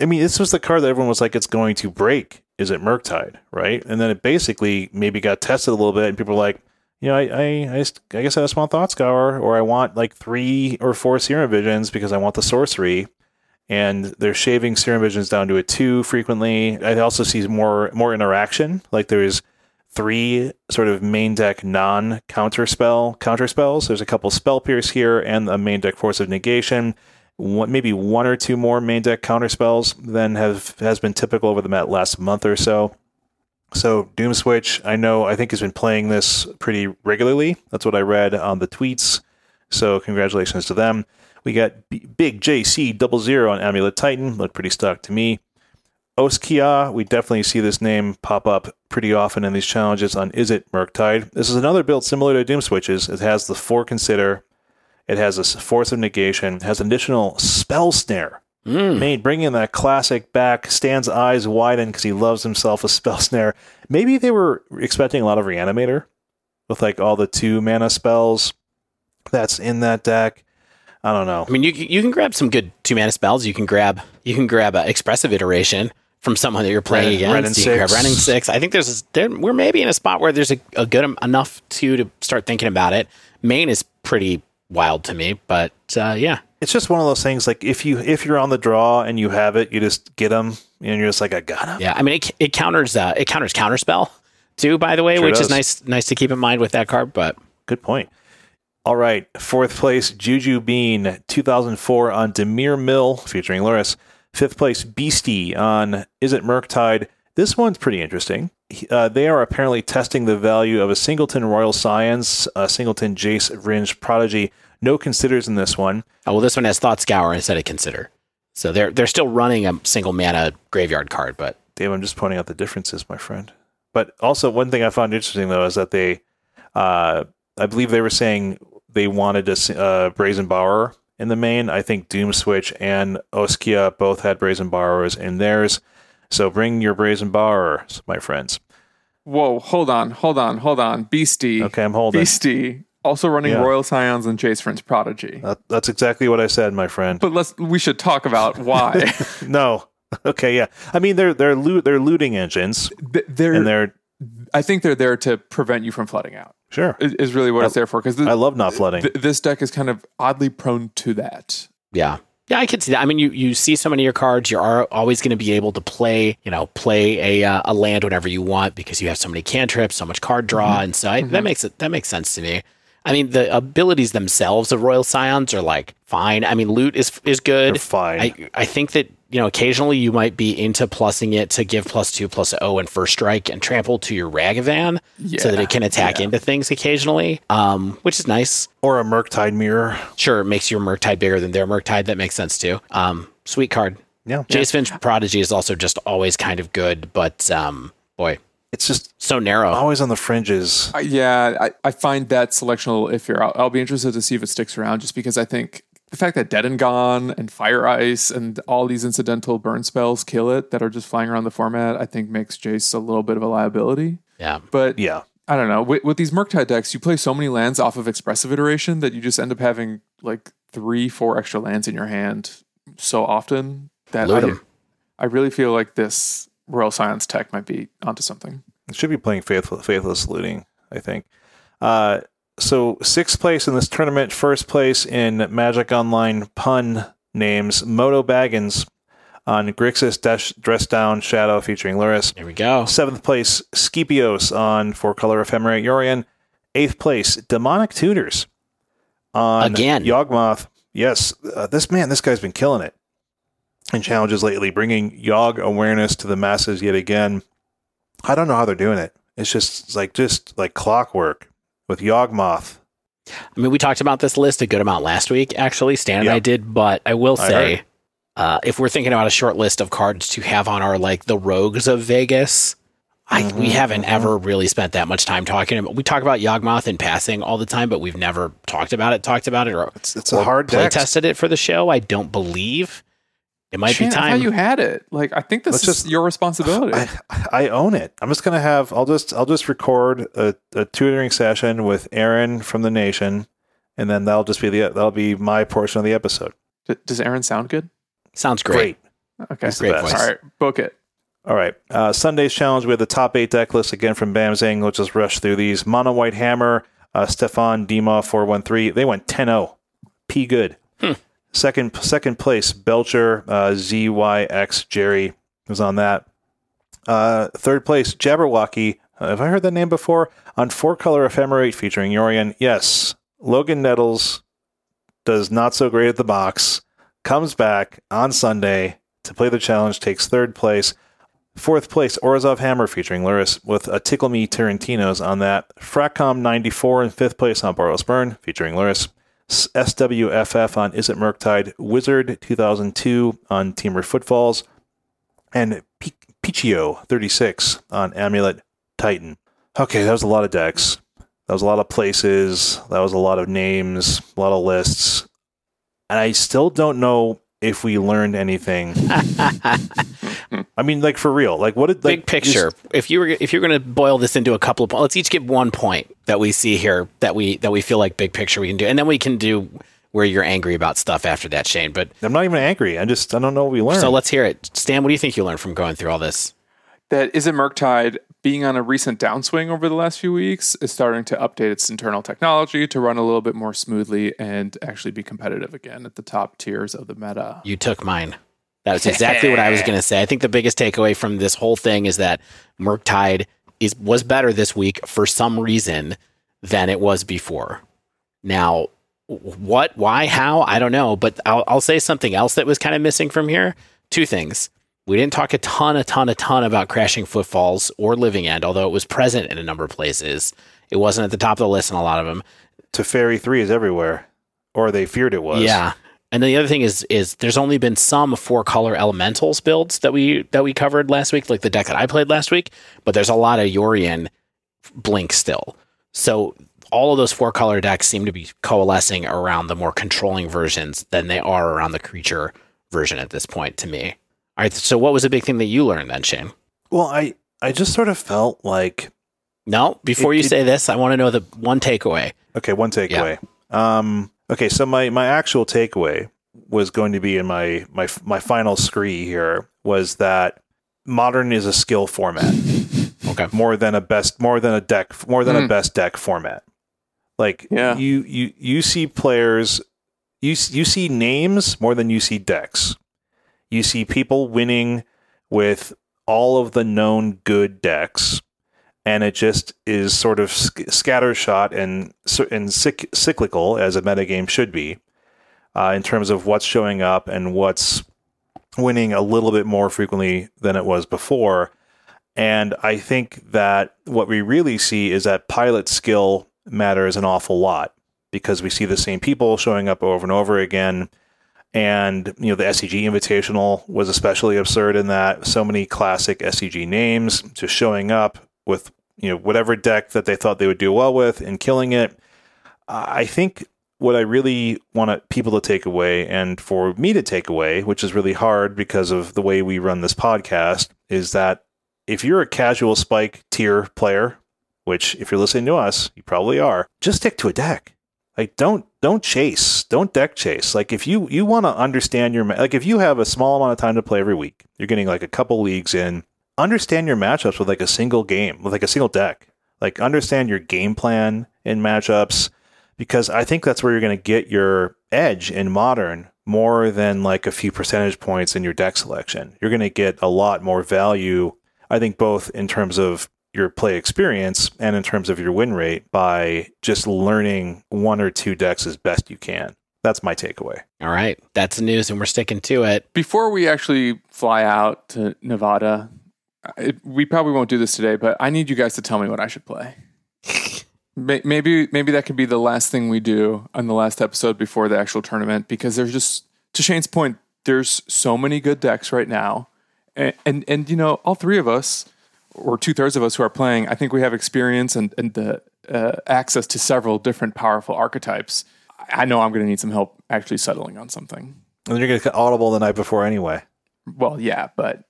I mean, this was the card that everyone was like, it's going to break. Izzet Murktide? Right. And then it basically maybe got tested a little bit, and people were like, you know, I, I, I, just, I guess I just want Thought Scour, or I want like three or four Serum Visions because I want the sorcery. And they're shaving Serum Visions down to a two frequently. I also see more more interaction. Like there's three sort of main deck non counter spell counter spells. There's a couple spell pierce here and a main deck force of negation one, maybe one or two more main deck counter spells than have has been typical over the last month or so. So Doom Switch, I know, I think has been playing this pretty regularly. That's what I read on the tweets. So congratulations to them. We got B- Big JC double zero on Amulet Titan. Looked pretty stuck to me. Oskia, we definitely see this name pop up pretty often in these challenges on Izzet Murktide. This is another build similar to Doom Switches. It has the four consider, it has a force of negation, has additional spell snare. Mm. Made bringing that classic back, stands eyes widen because he loves himself a spell snare. Maybe they were expecting a lot of reanimator with like all the two mana spells that's in that deck. I don't know. I mean, you you can grab some good two mana spells. You can grab you can grab a expressive iteration from someone that you're playing Ren- against. Ren and you can grab six. Wrenn and Six. I think there's there we're maybe in a spot where there's a, a good enough to to start thinking about it. Main is pretty wild to me. But uh, yeah, It's just one of those things. Like if you if you're on the draw and you have it, you just get them, and you're just like, I got him. yeah. I mean, it, it counters uh, it counters counterspell too. By the way, Sure which is nice nice to keep in mind with that card. But Good point. All right, fourth place, Juju Bean, 2004 on Dimir Mill, featuring Lurrus. Fifth place, Beastie on Izzet Murktide. This one's pretty interesting. Uh, they are apparently testing the value of a Singleton Royal Scions, a Singleton Jace Vryn's Prodigy. No considers in this one. oh, well, this one has Thought Scour instead of Consider. So they're they're still running a single mana graveyard card, but Dave, I'm just pointing out the differences, my friend. But also, one thing I found interesting though is that they, uh, I believe they were saying they wanted to uh, Brazen Borrower in the main. I think Doom Switch and Oskia both had Brazen Borrowers in theirs. So bring your Brazen Borrowers, my friends. Whoa, hold on, hold on, hold on. Beastie. Okay, I'm holding. Beastie. Also running Yeah. Royal Scions and Jace Vryn's Prodigy. That, that's exactly what I said, my friend. But let's we should talk about why. no. Okay, yeah. I mean, they're they're loot they're looting engines, they're, and they're I think they're there to prevent you from flooding out. sure. Is, is really what it's there for because I love not flooding. th- this deck is kind of oddly prone to that. Yeah. Yeah, I can see that. I mean, you, you see so many of your cards, you are always going to be able to play, you know, play a uh, a land whenever you want because you have so many cantrips, so much card draw, and so I, that makes it that makes sense to me. I mean, the abilities themselves of Royal Scions are like fine. I mean, loot is is good. They're fine. I I think that you know occasionally you might be into plussing it to give plus two plus O and first strike and trample to your Ragavan so that it can attack yeah. into things occasionally, um, which is nice. or a Murktide Mirror. Sure, it makes your Murktide bigger than their Murktide. That makes sense too. Um, sweet card. Yeah. Jace Vryn's Prodigy is also just always kind of good, but um, boy, It's just so narrow. always on the fringes. Uh, yeah, I, I find that selection a little iffier. I'll, I'll be interested to see if it sticks around just because I think the fact that Dead and Gone and Fire Ice and all these incidental burn spells kill it that are just flying around the format, I think makes Jace a little bit of a liability. Yeah, But Yeah. I don't know. With, with these Murktide decks, you play so many lands off of expressive iteration that you just end up having like three, four extra lands in your hand so often that Loot I, 'em. I really feel like this Royal Scions tech might be onto something. It should be playing faithful, faithless looting. I think. Uh, so sixth place in this tournament, first place in Magic Online pun names, Moto Baggins on Grixis Dash Dress Down Shadow featuring Lurrus. there we go. Seventh place, Scipios on Four Color Ephemerate Yorion. Eighth place, Demonic Tutors on Again. Yawgmoth. Yes, uh, this man, this guy's been killing it in challenges lately, bringing yog awareness to the masses yet again. I don't know how they're doing it. It's just it's like just like clockwork with Yawgmoth. I mean, we talked about this list a good amount last week, actually. Stan and. I did, but I will I say, uh, if we're thinking about a short list of cards to have on our like the rogues of Vegas, I, Mm-hmm, we haven't ever really spent that much time talking about. We talk about Yawgmoth in passing all the time, but we've never talked about it, talked about it, or It's it's a hard play deck. tested it for the show. I don't believe it might Shan, be I thought you had it. Like I think this Let's is just- your responsibility. I, I own it. I'm just gonna have. I'll just I'll just record a, a tutoring session with Aaron from the Nation, and then that'll just be the that'll be my portion of the episode. D- Does Aaron sound good? Sounds great. Great. Okay. He's the Great best. voice. All right, book it. All right. Uh, Sunday's challenge. We have the top eight deck list again from Bamzing. Let's just rush through these. Mono White Hammer, uh, Stefan Dima, 413. They went 10 0. P good. Second second place, Belcher, uh, ZYX Jerry was on that. Uh, third place, Jabberwocky. Uh, have I heard that name before? On Four Color Ephemerate featuring Yorion. Yes. Logan Nettles does not so great at the box. Comes back on Sunday to play the challenge, takes third place. Fourth place, Orzhov Hammer featuring Lurrus with a Tickle Me Tarantino's on that. Fracom 94 in fifth place on Boros Burn featuring Lurrus. SWFF on Izzet Murktide. Wizard 2002 on Temur Footfalls. And P- Pichio 36 on Amulet Titan. Okay, that was a lot of decks. That was a lot of places. That was a lot of names, a lot of lists. And I still don't know if we learned anything. I mean, like for real. Like what did like Big picture. if you were if you're going to boil this into a couple of points, let's each give one point that we see here that we that we feel like big picture we can do, and then we can do where you're angry about stuff after that, Shane. But I'm not even angry. I just I don't know what we learned. so let's hear it. Stan, what do you think you learned from going through all this? That Izzet Murktide being on a recent downswing over the last few weeks, is starting to update its internal technology to run a little bit more smoothly and actually be competitive again at the top tiers of the meta. You took mine. That was exactly what I was going to say. I think the biggest takeaway from this whole thing is that Murktide is was better this week for some reason than it was before. Now, what, why, how, I don't know. But I'll, I'll say something else that was kind of missing from here. Two things. We didn't talk a ton, a ton, a ton about crashing footfalls or living end, although it was present in a number of places. It wasn't at the top of the list in a lot of them. Teferi 3 is everywhere, or they feared it was. Yeah. And then the other thing is is there's only been some four color elementals builds that we that we covered last week, like the deck that I played last week, but there's a lot of Yorion blink still. So all of those four color decks seem to be coalescing around the more controlling versions than they are around the creature version at this point to me. All right, so what was a big thing that you learned then, Shane? Well, I I just sort of felt like No, before It- you it- say this, I want to know the one takeaway. okay, one takeaway. Um okay, so my my actual takeaway was going to be in my my my final scree here was that modern is a skill format. Okay. more than a best more than a deck more than a Mm. best deck format like Yeah. you you you see players you you see names more than you see decks you see people winning with all of the known good decks and it just is sort of sc- scattershot and and cyc- cyclical as a metagame should be uh, in terms of what's showing up and what's winning a little bit more frequently than it was before and I think that what we really see is that pilot skill matters an awful lot because we see the same people showing up over and over again. And, you know, the SCG Invitational was especially absurd in that so many classic SCG names just showing up with, you know, whatever deck that they thought they would do well with and killing it. I think what I really want people to take away and for me to take away, which is really hard because of the way we run this podcast, is that if you're a casual spike tier player, which if you're listening to us, you probably are, just stick to a deck. Like don't don't chase, don't deck chase. Like if you you want to understand your like if you have a small amount of time to play every week, you're getting like a couple leagues in, understand your matchups with like a single game, with like a single deck. Like understand your game plan in matchups because I think that's where you're going to get your edge in modern more than like a few percentage points in your deck selection. You're going to get a lot more value I think both in terms of your play experience and in terms of your win rate by just learning one or two decks as best you can. That's my takeaway. All right, that's the news, and we're sticking to it. Before we actually fly out to Nevada, it, we probably won't do this today, but I need you guys to tell me what I should play. Maybe maybe that could be the last thing we do on the last episode before the actual tournament because there's just to Shane's point, there's so many good decks right now, and and, and you know all three of us or two thirds of us who are playing, I think we have experience and and the uh, access to several different powerful archetypes. I know I'm going to need some help actually settling on something. And you're going to audible the night before anyway. Well, yeah, but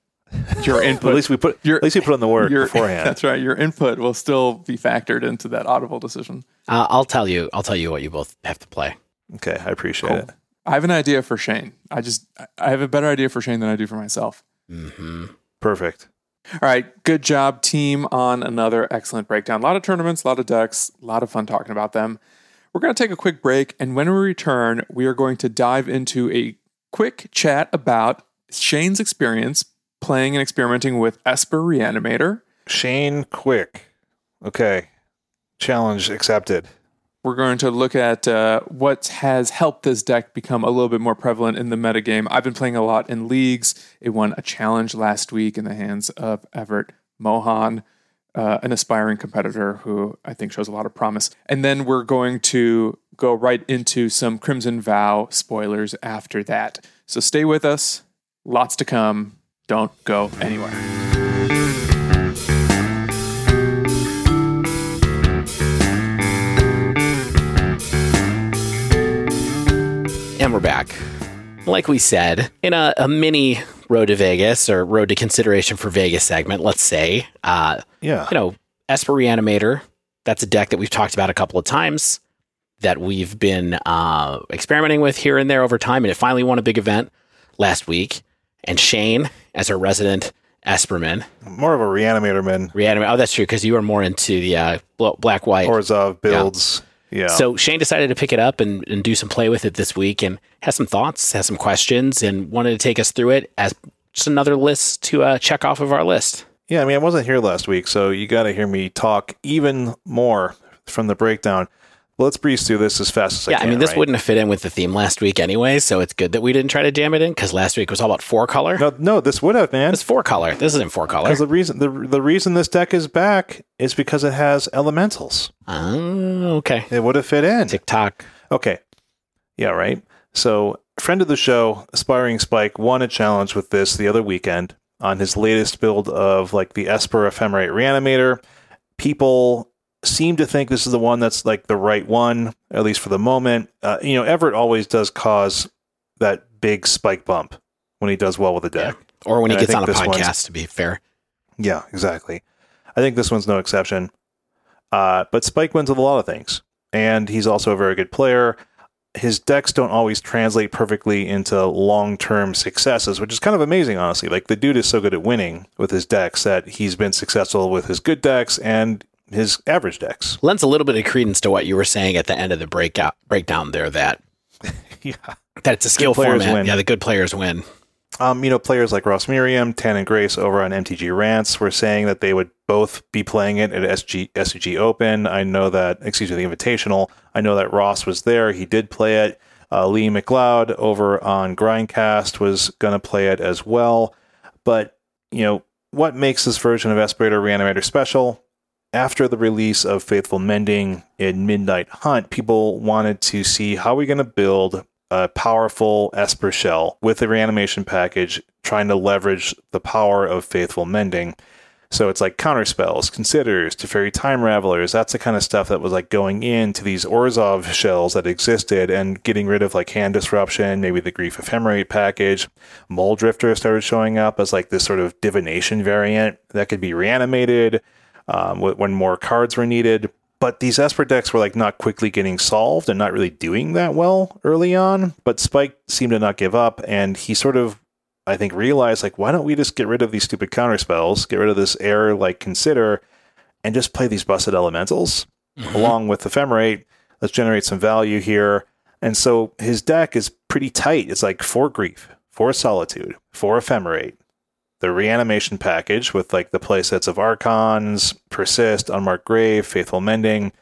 your input, at least we put Your- at least we put in the work your, beforehand. That's right. Your input will still be factored into that audible decision. Uh, I'll tell you. I'll tell you what you both have to play. Okay, I appreciate Cool. it. I have an idea for Shane. I just I have a better idea for Shane than I do for myself. hmm Perfect. All right, good job, team, on another excellent breakdown. A lot of tournaments, a lot of decks, a lot of fun talking about them. We're going to take a quick break, and when we return, we are going to dive into a quick chat about Shane's experience playing and experimenting with Esper Reanimator. Shane Quick. Okay. Challenge accepted. We're going to look at uh, what has helped this deck become a little bit more prevalent in the metagame. I've been playing a lot in leagues. It won a challenge last week in the hands of Everett Mohan, uh, an aspiring competitor who I think shows a lot of promise. And then we're going to go right into some Crimson Vow spoilers after that. So stay with us. Lots to come. Don't go anywhere. And we're back. Like we said, in a, a mini Road to Vegas or Road to Consideration for Vegas segment, let's say, uh, Yeah. you know, Esper Reanimator, that's a deck that we've talked about a couple of times that we've been uh, experimenting with here and there over time. And it finally won a big event last week. And Shane, as our resident Esperman. More of a reanimator man. Reanimate. Oh, that's true because you were more into the uh, black white. Orzhov builds. Yeah. So Shane decided to pick it up and, and do some play with it this week and has some thoughts, has some questions, and wanted to take us through it as just another list to uh, check off of our list. Yeah, I mean, I wasn't here last week, so you got to hear me talk even more from the breakdown. Well, let's breeze through this as fast as yeah, I can. I mean, this right? wouldn't have fit in with the theme last week anyway, so it's good that we didn't try to jam it in because last week was all about four color. No, no, this would have, man. It's four color. This isn't four color. Because the reason the the reason this deck is back is because it has elementals. Oh, okay. It would have fit in. TikTok. Okay. Yeah, right. So, friend of the show, Aspiring Spike, won a challenge with this the other weekend on his latest build of like the Esper Ephemerate Reanimator. People seem to think this is the one that's like the right one, at least for the moment. Uh, you know, Everett always does cause that big spike bump when he does well with a deck. Or when he And I gets on a podcast, to be fair. Yeah, exactly. I think this one's no exception. Uh, but Spike wins with a lot of things, and he's also a very good player. His decks don't always translate perfectly into long term successes, which is kind of amazing, honestly. Like the dude is so good at winning with his decks that he's been successful with his good decks and his average decks. Lends a little bit of credence to what you were saying at the end of the breakout breakdown there that Yeah. that it's a skill format. win. Yeah, the good players win. Um, you know, players like Ross Merriam, Tan and Grace over on MTG Rants were saying that they would both be playing it at SG, SCG Open. I know that, excuse me, the Invitational. I know that Ross was there. He did play it. Uh, Lee McLeod over on Grindcast was going to play it as well. But, you know, what makes this version of Esperator Reanimator special? After the release of Faithful Mending in Midnight Hunt, people wanted to see how we're going to build a powerful Esper shell with the reanimation package, trying to leverage the power of Faithful Mending. So it's like counter spells, considers, Teferi Time Ravelers. That's the kind of stuff that was like going into these Orzhov shells that existed and getting rid of like hand disruption, maybe the Grief Ephemerate package. Mulldrifter started showing up as like this sort of divination variant that could be reanimated um, when more cards were needed. But these Esper decks were like not quickly getting solved and not really doing that well early on. But Spike seemed to not give up, and he sort of, I think, realized like, why don't we just get rid of these stupid counter spells, get rid of this air like consider, and just play these busted elementals along with Ephemerate. Let's generate some value here. And so his deck is pretty tight. It's like four grief, four solitude, four ephemerate, the reanimation package with like the playsets of Archons, Persist, Unmarked Grave, Faithful Mending,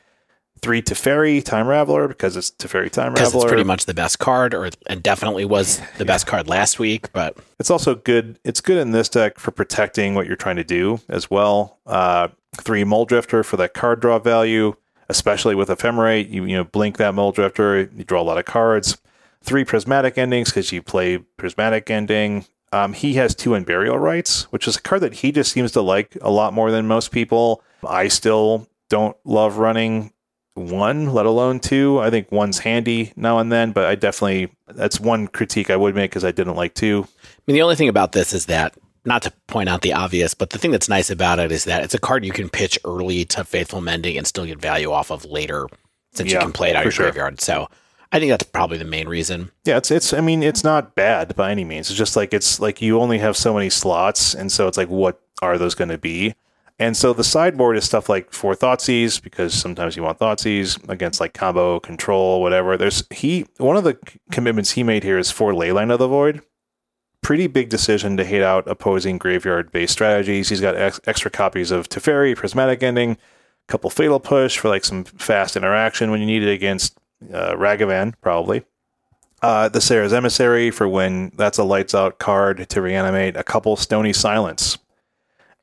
three Teferi, Time Raveler, because it's Teferi Time Because Raveler. it's pretty much the best card, or and definitely was the best card last week. But It's also good. It's good in this deck for protecting what you're trying to do as well. Uh, three Mulldrifter for that card draw value, especially with Ephemerate. You you know blink that Mulldrifter, you draw a lot of cards. Three Prismatic Endings because you play Prismatic Ending. Um, he has two Unburial Rites, which is a card that he just seems to like a lot more than most people. I still don't love running one, let alone two. I think one's handy now and then, but I definitely that's one critique I would make because I didn't like two. I mean, the only thing about this is that, not to point out the obvious, but the thing that's nice about it is that it's a card you can pitch early to Faithful Mending and still get value off of later since you can play it out of your sure. graveyard. So I think that's probably the main reason. Yeah, it's it's. I mean, it's not bad by any means. It's just like it's like you only have so many slots, and so it's like, what are those going to be? And so the sideboard is stuff like four Thoughtseize because sometimes you want Thoughtseize against like combo control, whatever. There's he one of the commitments he made here is for Leyline of the Void. Pretty big decision to hate out opposing graveyard based strategies. He's got ex- extra copies of Teferi, Prismatic Ending, couple Fatal Push for like some fast interaction when you need it against uh, Ragavan, probably. Uh, the Serra's Emissary for when that's a lights out card to reanimate, a couple Stony Silence.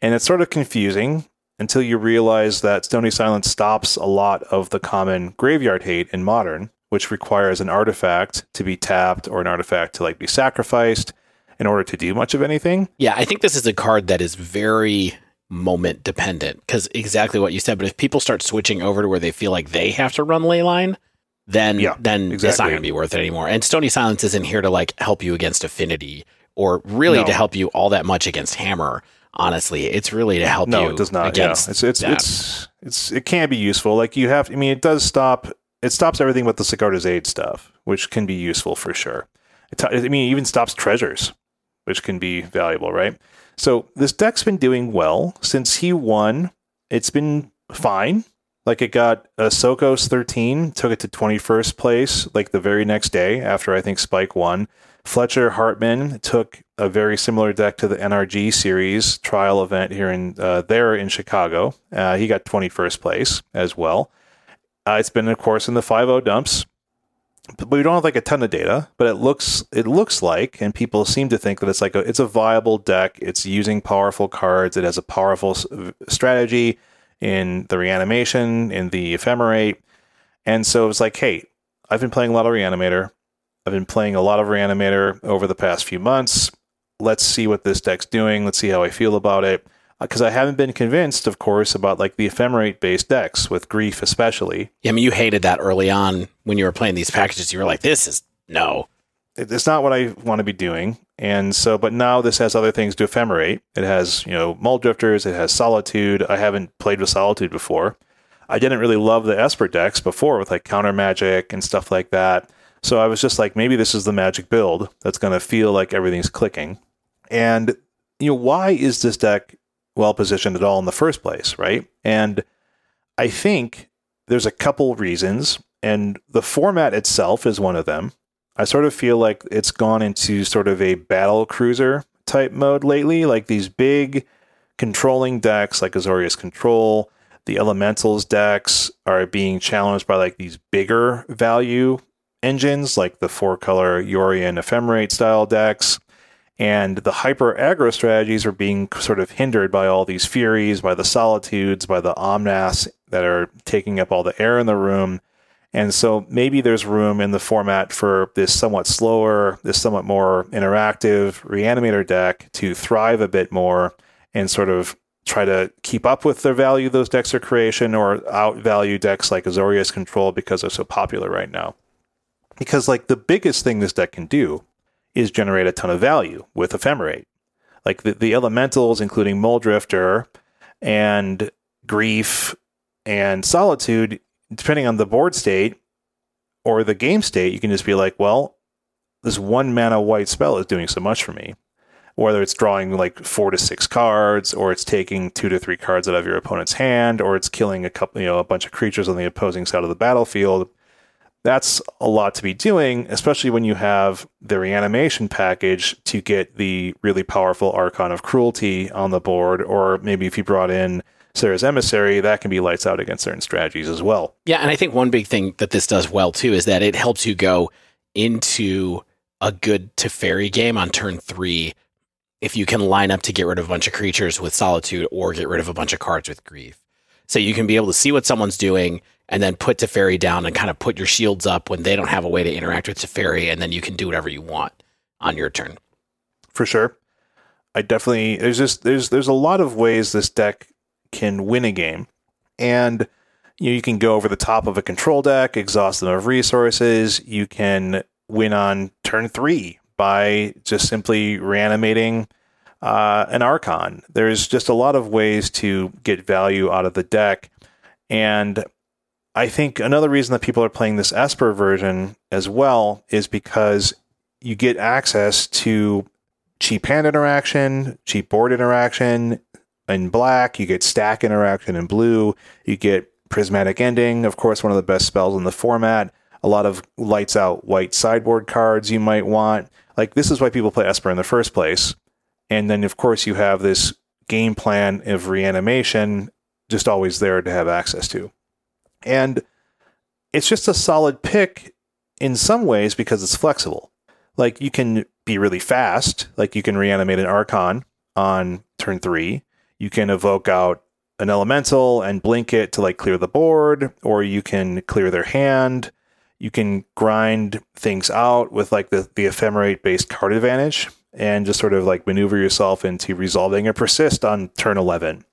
And it's sort of confusing until you realize that Stony Silence stops a lot of the common graveyard hate in modern, which requires an artifact to be tapped or an artifact to like be sacrificed in order to do much of anything. Yeah, I think this is a card that is very moment dependent because exactly what you said. But if people start switching over to where they feel like they have to run Leyline, then Yeah, then it's not going to be worth it anymore. And Stony Silence isn't here to like help you against Affinity or really No. to help you all that much against Hammer. Honestly, it's really to help No, you it does not. Yeah, it's it's it's it's it can be useful. Like you have, I mean, it does stop. It stops everything but the Sigarda's aid stuff, which can be useful for sure. It, t- I mean, it even stops treasures, which can be valuable, right? So this deck's been doing well since he won. It's been fine. Like it got a Sokos 13, took it to 21st place like the very next day after I think Spike won. Fletcher Hartman took a very similar deck to the NRG series trial event here in uh, there in Chicago. Uh, he got 21st place as well. Uh, it's been, of course, in the 5 dumps but we don't have like a ton of data, but it looks it looks like, and people seem to think that it's like a it's a viable deck. It's using powerful cards. It has a powerful strategy in the reanimation, in the ephemerate, and so it's like, hey, I've been playing a lot of reanimator. I've been playing a lot of reanimator over the past few months. Let's see what this deck's doing. Let's see how I feel about it uh, because I haven't been convinced, of course, about like the ephemerate based decks with grief, especially. Yeah, I mean, you hated that early on when you were playing these packages. You were like, "This is no." It's not what I want to be doing, and so, but now this has other things to ephemerate. It has, you know, Mulldrifters. It has Solitude. I haven't played with Solitude before. I didn't really love the Esper decks before with like counter magic and stuff like that. So I was just like, maybe this is the magic build that's going to feel like everything's clicking. And you know, why is this deck well positioned at all in the first place, right? And I think there's a couple reasons, and the format itself is one of them. I sort of feel like it's gone into sort of a battle cruiser type mode lately, like these big controlling decks like Azorius Control, the Elementals decks are being challenged by like these bigger value engines like the four color Yorion Ephemerate style decks. And the hyper aggro strategies are being sort of hindered by all these Furies, by the Solitudes, by the Omnaths that are taking up all the air in the room. And so maybe there's room in the format for this somewhat slower, this somewhat more interactive reanimator deck to thrive a bit more and sort of try to keep up with the value those decks are creation or outvalue decks like Azorius Control because they're so popular right now. Because like the biggest thing this deck can do is generate a ton of value with ephemerate. Like the, the elementals, including Mulldrifter and Grief and Solitude, depending on the board state or the game state, you can just be like, well, this one mana white spell is doing so much for me. Whether it's drawing like four to six cards, or it's taking two to three cards out of your opponent's hand, or it's killing a couple, you know, a bunch of creatures on the opposing side of the battlefield that's a lot to be doing, especially when you have the reanimation package to get the really powerful Archon of Cruelty on the board, or maybe if you brought in Serra's Emissary, that can be lights out against certain strategies as well. Yeah, and I think one big thing that this does well too is that it helps you go into a good Teferi game on turn three if you can line up to get rid of a bunch of creatures with Solitude or get rid of a bunch of cards with Grief. So you can be able to see what someone's doing and then put Teferi down and kind of put your shields up when they don't have a way to interact with Teferi, and then you can do whatever you want on your turn. For sure. I definitely there's just there's there's a lot of ways this deck can win a game. And you know, you can go over the top of a control deck, exhaust them of resources. You can win on turn three by just simply reanimating uh, an Archon. There's just a lot of ways to get value out of the deck. And I think another reason that people are playing this Esper version as well is because you get access to cheap hand interaction, cheap board interaction in black, you get stack interaction in blue, you get prismatic ending, of course, one of the best spells in the format. A lot of lights out white sideboard cards you might want. Like, this is why people play Esper in the first place. And then, of course, you have this game plan of reanimation just always there to have access to. And it's just a solid pick in some ways because it's flexible. Like you can be really fast, like you can reanimate an Archon on turn three. You can evoke out an elemental and blink it to like clear the board, or you can clear their hand. You can grind things out with like the, the ephemerate based card advantage and just sort of like maneuver yourself into resolving a persist on turn 11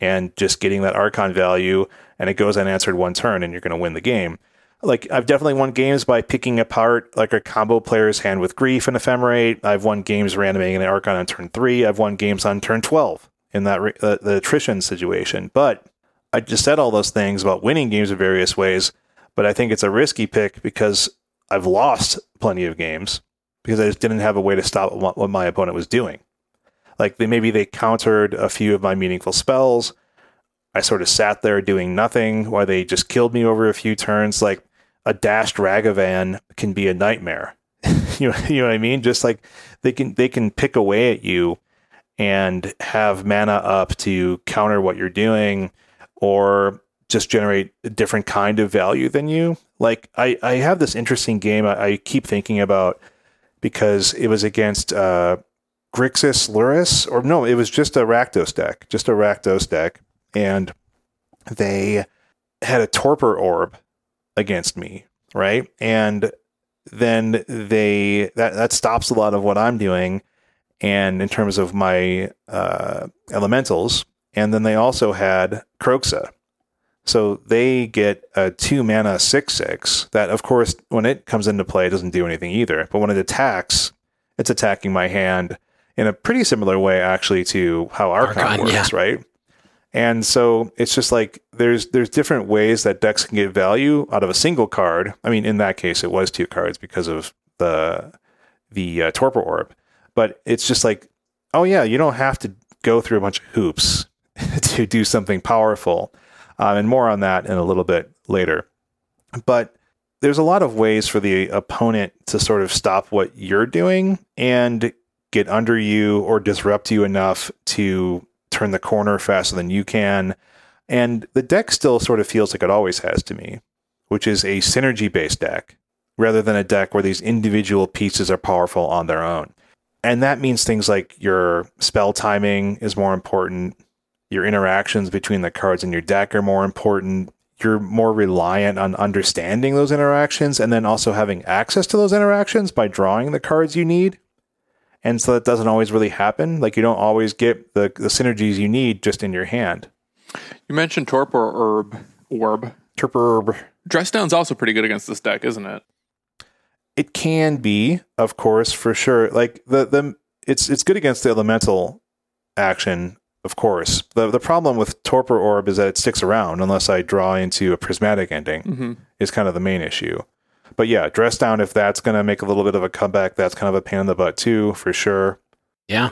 and just getting that Archon value, and it goes unanswered one turn, and you're going to win the game. Like I've definitely won games by picking apart like a combo player's hand with grief and ephemerate. I've won games reanimating an Archon on turn three. I've won games on turn twelve in that uh, the attrition situation. But I just said all those things about winning games in various ways. But I think it's a risky pick because I've lost plenty of games because I just didn't have a way to stop what, what my opponent was doing. Like they maybe they countered a few of my meaningful spells. I sort of sat there doing nothing while they just killed me over a few turns. Like a dashed Ragavan can be a nightmare. you know, you know what I mean? Just like they can they can pick away at you and have mana up to counter what you're doing or just generate a different kind of value than you. Like I, I have this interesting game I, I keep thinking about because it was against uh, Grixis Lurrus, or no, it was just a Rakdos deck, just a Rakdos deck, and they had a Torpor Orb against me, right? And then they that that stops a lot of what I'm doing, and in terms of my uh, elementals, and then they also had Kroxa. So they get a two mana six six that, of course, when it comes into play, it doesn't do anything either. But when it attacks, it's attacking my hand in a pretty similar way, actually, to how Archon, Archon, works, yeah. right? And so it's just like there's there's different ways that decks can get value out of a single card. I mean, in that case, it was two cards because of the the uh, Torpor Orb. But it's just like, oh yeah, you don't have to go through a bunch of hoops to do something powerful. Um, and more on that in a little bit later. But there's a lot of ways for the opponent to sort of stop what you're doing and get under you or disrupt you enough to turn the corner faster than you can. And the deck still sort of feels like it always has to me, which is a synergy based deck rather than a deck where these individual pieces are powerful on their own. And that means things like your spell timing is more important, your interactions between the cards in your deck are more important. You're more reliant on understanding those interactions and then also having access to those interactions by drawing the cards you need. And so that doesn't always really happen. Like you don't always get the, the synergies you need just in your hand. You mentioned Torpor Orb. Orb. Turper. Dress down's also pretty good against this deck, isn't it? It can be, of course, for sure. Like the the it's it's good against the elemental action, of course. The the problem with Torpor Orb is that it sticks around unless I draw into a prismatic ending. Mm-hmm. Is kind of the main issue. But yeah, dress down if that's going to make a little bit of a comeback, that's kind of a pain in the butt too, for sure. Yeah.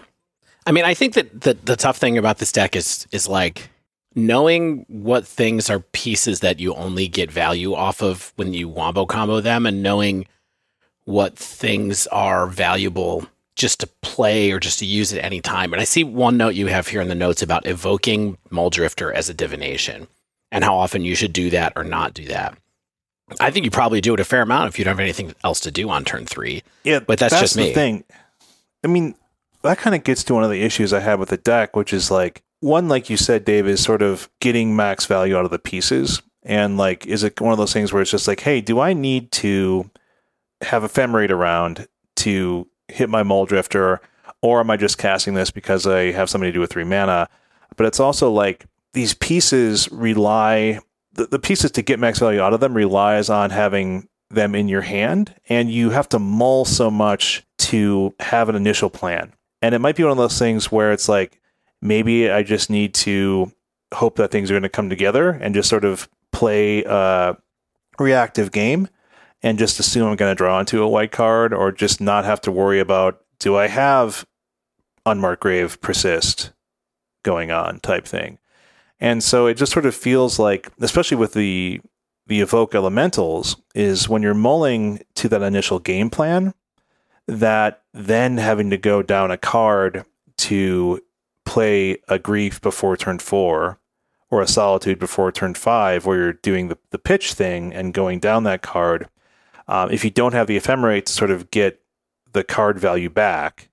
I mean, I think that the, the tough thing about this deck is is like knowing what things are pieces that you only get value off of when you wombo combo them and knowing what things are valuable just to play or just to use at any time. And I see one note you have here in the notes about evoking Mulldrifter as a divination and how often you should do that or not do that. I think you probably do it a fair amount if you don't have anything else to do on turn three. Yeah, But that's just the me. thing. I mean, that kind of gets to one of the issues I have with the deck, which is like one, like you said, Dave, is sort of getting max value out of the pieces, and like, is it one of those things where it's just like, hey, do I need to have ephemerate around to hit my Mulldrifter, or am I just casting this because I have something to do with three mana? But it's also like these pieces rely the, the pieces to get max value out of them relies on having them in your hand and you have to mull so much to have an initial plan. And it might be one of those things where it's like maybe I just need to hope that things are going to come together and just sort of play a reactive game and just assume I'm going to draw into a white card or just not have to worry about do I have unmarked grave persist going on type thing. And so it just sort of feels like, especially with the the evoke elementals, is when you're mulling to that initial game plan, that then having to go down a card to play a grief before turn four or a solitude before turn five, where you're doing the, the pitch thing and going down that card. Um, if you don't have the ephemerate to sort of get the card value back,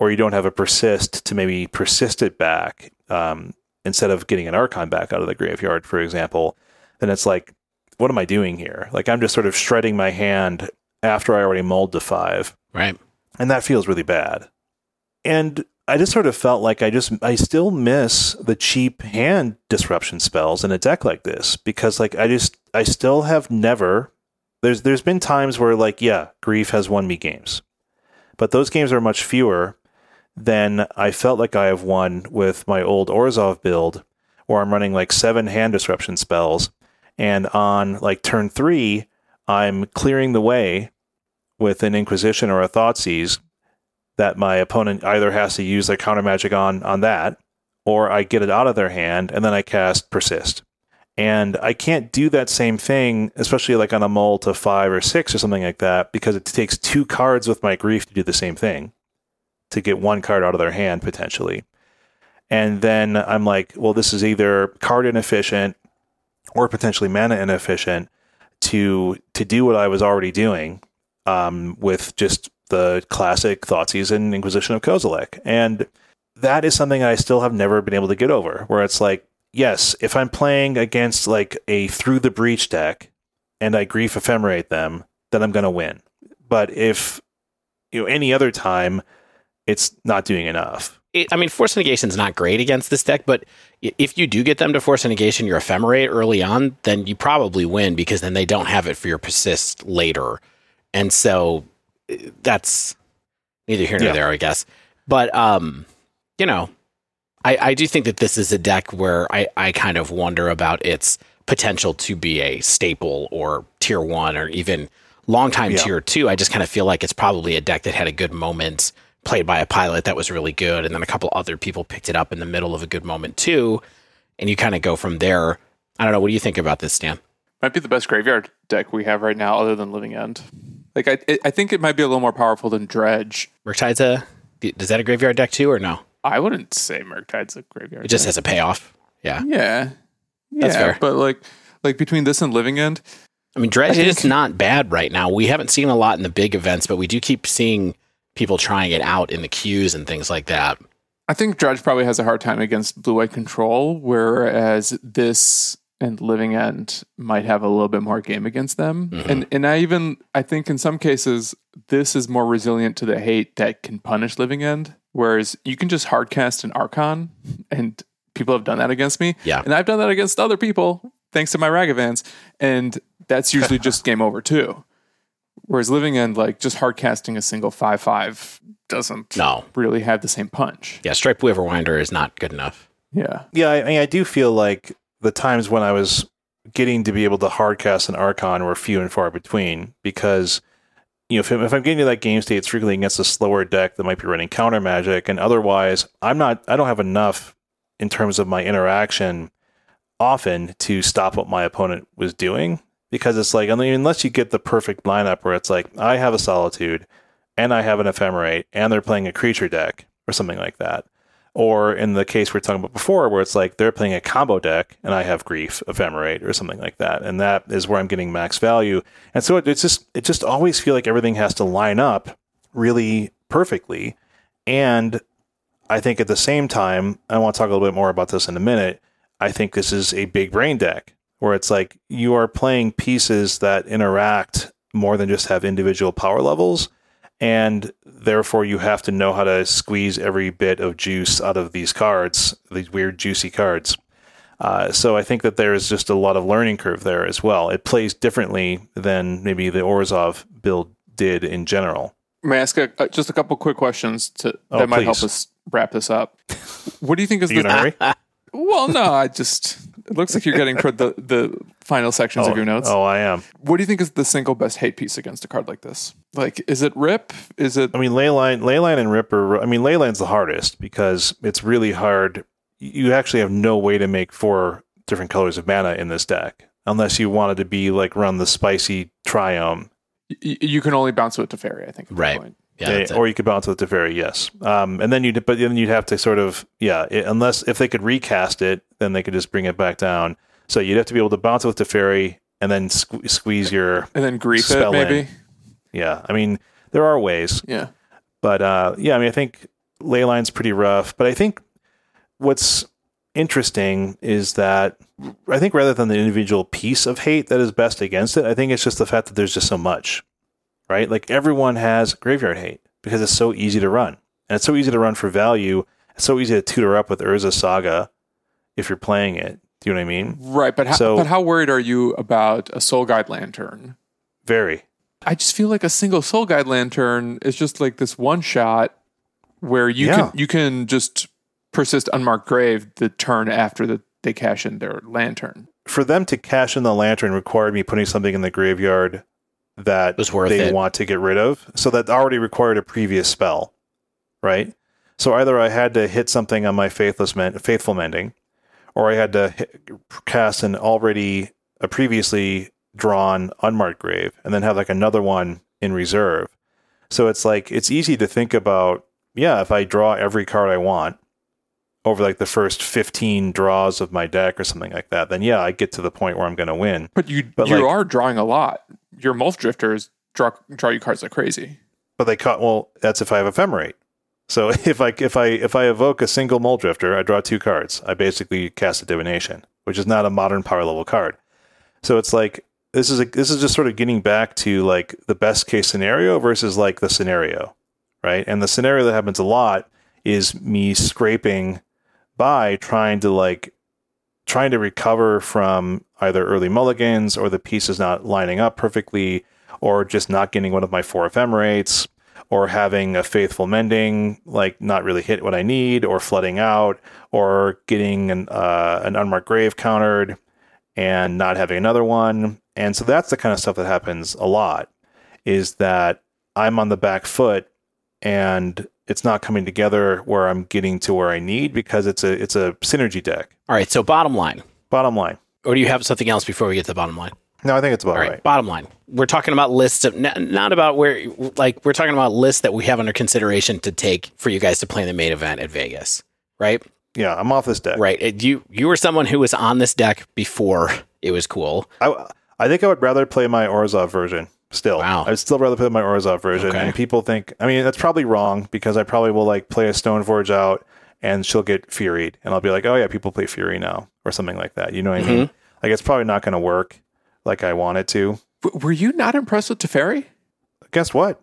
or you don't have a persist to maybe persist it back, um, instead of getting an archon back out of the graveyard, for example, then it's like, what am I doing here? Like I'm just sort of shredding my hand after I already mulled to five, Right. and that feels really bad. And I just sort of felt like I just I still miss the cheap hand disruption spells in a deck like this because like I just I still have never there's there's been times where like yeah, grief has won me games. But those games are much fewer than I felt like I have won with my old Orzhov build, where I'm running like seven hand disruption spells, and on like turn three, I'm clearing the way with an Inquisition or a Thoughtseize, that my opponent either has to use their counter magic on on that, or I get it out of their hand and then I cast persist. And I can't do that same thing, especially like on a mull to five or six or something like that, because it takes two cards with my grief to do the same thing, to get one card out of their hand potentially. And then I'm like, well, this is either card inefficient or potentially mana inefficient to to do what I was already doing um, with just the classic Thoughtseize and Inquisition of Kozilek. And that is something I still have never been able to get over, where it's like, yes, if I'm playing against like a through the breach deck and I grief ephemerate them, then I'm gonna win. But if you know any other time, it's not doing enough. It, I mean, force negation is not great against this deck, but if you do get them to force negation your ephemerate early on, then you probably win because then they don't have it for your persist later, and so uh, that's neither here nor Yeah. there, I guess. But um, you know, I, I do think that this is a deck where I, I kind of wonder about its potential to be a staple or tier one or even long time Yeah. tier two. I just kind of feel like it's probably a deck that had a good moment played by a pilot that was really good, and then a couple other people picked it up in the middle of a good moment too, and you kind of go from there. I don't know. What do you think about this, Stan? Might be the best graveyard deck we have right now, other than Living End. Like I, I think it might be a little more powerful than Dredge. Murktide's a does that a graveyard deck too, or no? I wouldn't say Murktide's a graveyard. It just has a payoff. Yeah, yeah, That's yeah, fair. But like, like between this and Living End, I mean, Dredge I is not bad right now. We haven't seen a lot in the big events, but we do keep seeing people trying it out in the queues and things like that. I think Dredge probably has a hard time against Blue White Control, whereas this and Living End might have a little bit more game against them. Mhm. And and I even I think in some cases this is more resilient to the hate that can punish Living End, whereas you can just hardcast an Archon, and people have done that against me. Yeah. and I've done that against other people thanks to my Ragavans, and that's usually just game over too. Whereas Living End, like just hardcasting a single five five doesn't No, really have the same punch. yeah, Stripe Winder is not good enough. Yeah. Yeah, I mean, I do feel like the times when I was getting to be able to hardcast an Archon were few and far between because, you know, if, if I'm getting to that game state, it's frequently against a slower deck that might be running counter magic, and otherwise, I'm not, I don't have enough in terms of my interaction often to stop what my opponent was doing. Because it's like, unless you get the perfect lineup where it's like, I have a Solitude and I have an Ephemerate and they're playing a creature deck or something like that or in the case we are talking about before, where it's like they're playing a combo deck and I have grief, ephemerate, or something like that, and that is where I'm getting max value. And so it, it's just it just always feel like everything has to line up really perfectly. And I think at the same time, I want to talk a little bit more about this in a minute. I think this is a big brain deck where it's like you are playing pieces that interact more than just have individual power levels and therefore you have to know how to squeeze every bit of juice out of these cards, these weird juicy cards. Uh, so I think that there is just a lot of learning curve there as well. It plays differently than maybe the Orzhov build did in general. May I ask a, uh, just a couple quick questions to Oh, that might help us wrap this up? What do you think is Are you in a the well? No, I just it looks like you're getting toward the the final sections oh, of your notes. oh, I am. What do you think is the single best hate piece against a card like this? Like, is it Rip? Is it I mean, Leyline, Leyline and Ripper. I mean, Leyline's the hardest because it's really hard. You actually have no way to make four different colors of mana in this deck unless you wanted to be like run the spicy Triome y- you can only bounce with Teferi? I think. at Right. point. Yeah, Yeah, that's it. or you could bounce with Teferi, yes. Um, and then you, but then you'd have to sort of, yeah, it, unless if they could recast it, then they could just bring it back down. So you'd have to be able to bounce it with Teferi and then sque- squeeze your, And then grief it maybe. in. yeah. I mean, there are ways, Yeah. but uh, yeah, I mean, I think Leyline's pretty rough. But I think what's interesting is that I think rather than the individual piece of hate that is best against it, I think it's just the fact that there's just so much, right? Like everyone has graveyard hate because it's so easy to run. And it's so easy to run for value. It's so easy to tutor up with Urza Saga if you're playing it. Do you know what I mean? Right, but how, So- but how worried are you about a Soul Guide Lantern? Very. I just feel like a single Soul Guide Lantern is just like this one shot where you Yeah. can you can just persist unmarked grave the turn after the, they cash in their lantern. For them to cash in the lantern required me putting something in the graveyard that they it. want to get rid of. So that already required a previous spell. right? So either I had to hit something on my faithless men- faithful mending, or I had to hit, cast an already a previously drawn unmarked grave, and then have like another one in reserve. So it's like it's easy to think about. Yeah, if I draw every card I want over like the first fifteen draws of my deck or something like that, then yeah, I get to the point where I'm going to win. But you But, you like- are drawing a lot. Your Mulldrifters draw draw you cards like crazy. But they cut. Well, that's if I have ephemerate. So if I if I if I evoke a single Mulldrifter, I draw two cards. I basically cast a divination, which is not a modern power level card. So it's like this is a, this is just sort of getting back to like the best case scenario versus like the scenario, right? And the scenario that happens a lot is me scraping by trying to like trying to recover from either early mulligans or the pieces not lining up perfectly or just not getting one of my four ephemerates or having a faithful mending like not really hit what I need or flooding out or getting an uh, an unmarked grave countered and not having another one. And so that's the kind of stuff that happens a lot is that I'm on the back foot and it's not coming together where I'm getting to where I need because it's a it's a synergy deck. All right. So bottom line, Bottom line. or do you have something else before we get to the bottom line? No, I think it's about All right, right. Bottom line, we're talking about lists of not about where like we're talking about lists that we have under consideration to take for you guys to play in the main event at Vegas, right? Yeah, I'm off this deck. Right. It- you you were someone who was on this deck before it was cool. I, I think I would rather play my Orzhov version still. Wow. I'd still rather play my Orzhov version. Okay. And people think, I mean, that's probably wrong because I probably will like play a Stoneforge out and she'll get furied, And I'll be like, oh yeah, people play Fury now or something like that. You know what I mm-hmm. mean? Like it's probably not going to work like I want it to. W- were you not impressed with Teferi? Guess what?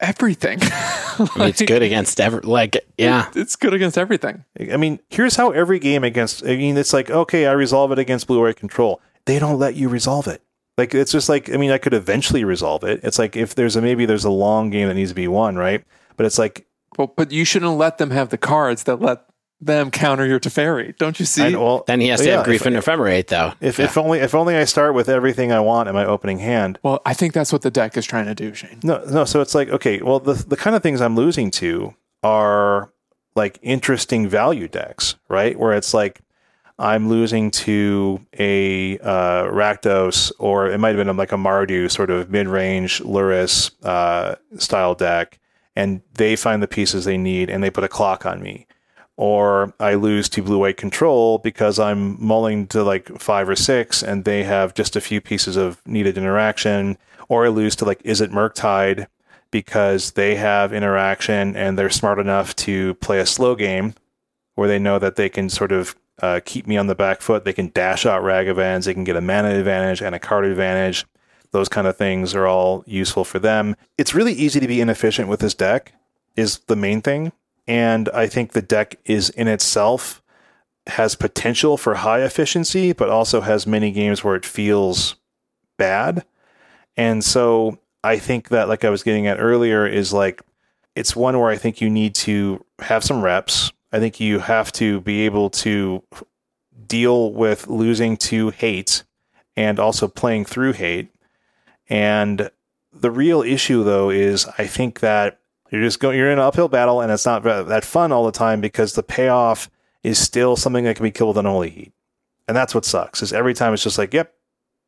Everything. I mean, it's good against ever like yeah. It's good against everything. I mean, here's how every game against, I mean, it's like, okay, I resolve it against Blue Ray Control. They don't let you resolve it. Like, it's just like, I mean, I could eventually resolve it. It's like if there's a, maybe there's a long game that needs to be won, right? But it's like, Well, but you shouldn't let them have the cards that let them counter your Teferi. Don't you see? I, well, Then he has to yeah, have grief if- and ephemerate though. If, if only if only I start with everything I want in my opening hand. well, I think that's what the deck is trying to do, Shane. No, no. So it's like okay, well, the the kind of things I'm losing to are like interesting value decks, right? Where it's like I'm losing to a uh, Rakdos, or it might have been like a Mardu sort of mid range Lurrus uh, style deck, and they find the pieces they need and they put a clock on me. Or I lose to blue white control because I'm mulling to like five or six and they have just a few pieces of needed interaction. Or I lose to like Izzet Murktide because they have interaction and they're smart enough to play a slow game where they know that they can sort of uh, keep me on the back foot. They can dash out Ragavans. They can get a mana advantage and a card advantage. Those kind of things are all useful for them. It's really easy to be inefficient with this deck, is the main thing. And I think the deck is in itself has potential for high efficiency, but also has many games where it feels bad. And so I think that, like I was getting at earlier, is like it's one where I think you need to have some reps. I think you have to be able to deal with losing to hate and also playing through hate. And the real issue, though, is I think that you're just going, you're in an uphill battle, and it's not that fun all the time because the payoff is still something that can be killed with unholy heat, and that's what sucks. Is every time it's just like, yep,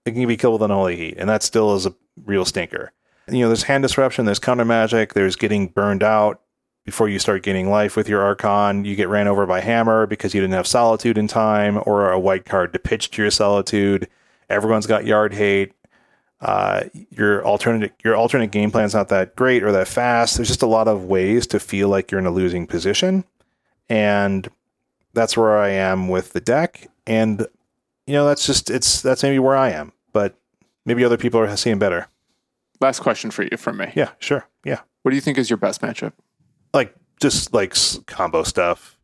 it can be killed with unholy heat, and that still is a real stinker. You know, there's hand disruption, there's counter magic, there's getting burned out before you start gaining life with your Archon. You get ran over by Hammer because you didn't have Solitude in time, or a white card to pitch to your Solitude. Everyone's got Yard Hate. Uh, your alternate your alternate game plan's not that great or that fast. There's just a lot of ways to feel like you're in a losing position, and that's where I am with the deck. And you know, that's just it's that's maybe where I am, but maybe other people are seeing better. Last question for you from me. Yeah, sure, yeah. What do you think is your best matchup? Like just like combo stuff.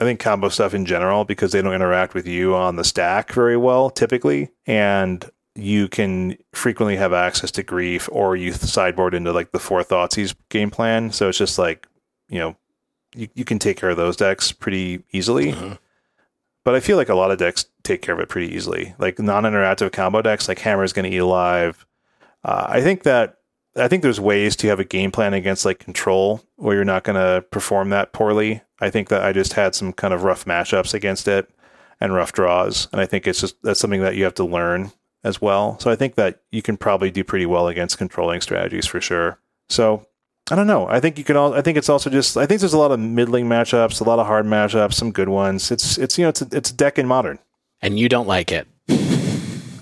I think combo stuff in general because they don't interact with you on the stack very well typically, and you can frequently have access to grief or you sideboard into like the four Thoughtseize game plan. So it's just like you know you, you can take care of those decks pretty easily. Mhm. But I feel like a lot of decks take care of it pretty easily. Like non-interactive combo decks, like Hammer is going to eat alive. Uh, I think that I think there's ways to have a game plan against like control where you're not going to perform that poorly. I think that I just had some kind of rough matchups against it and rough draws, and I think it's just that's something that you have to learn as well. So I think that you can probably do pretty well against controlling strategies for sure. So I don't know. I think you can all. I think it's also just. I think there's a lot of middling matchups, a lot of hard matchups, some good ones. It's it's you know it's a, it's a deck in modern. And you don't like it.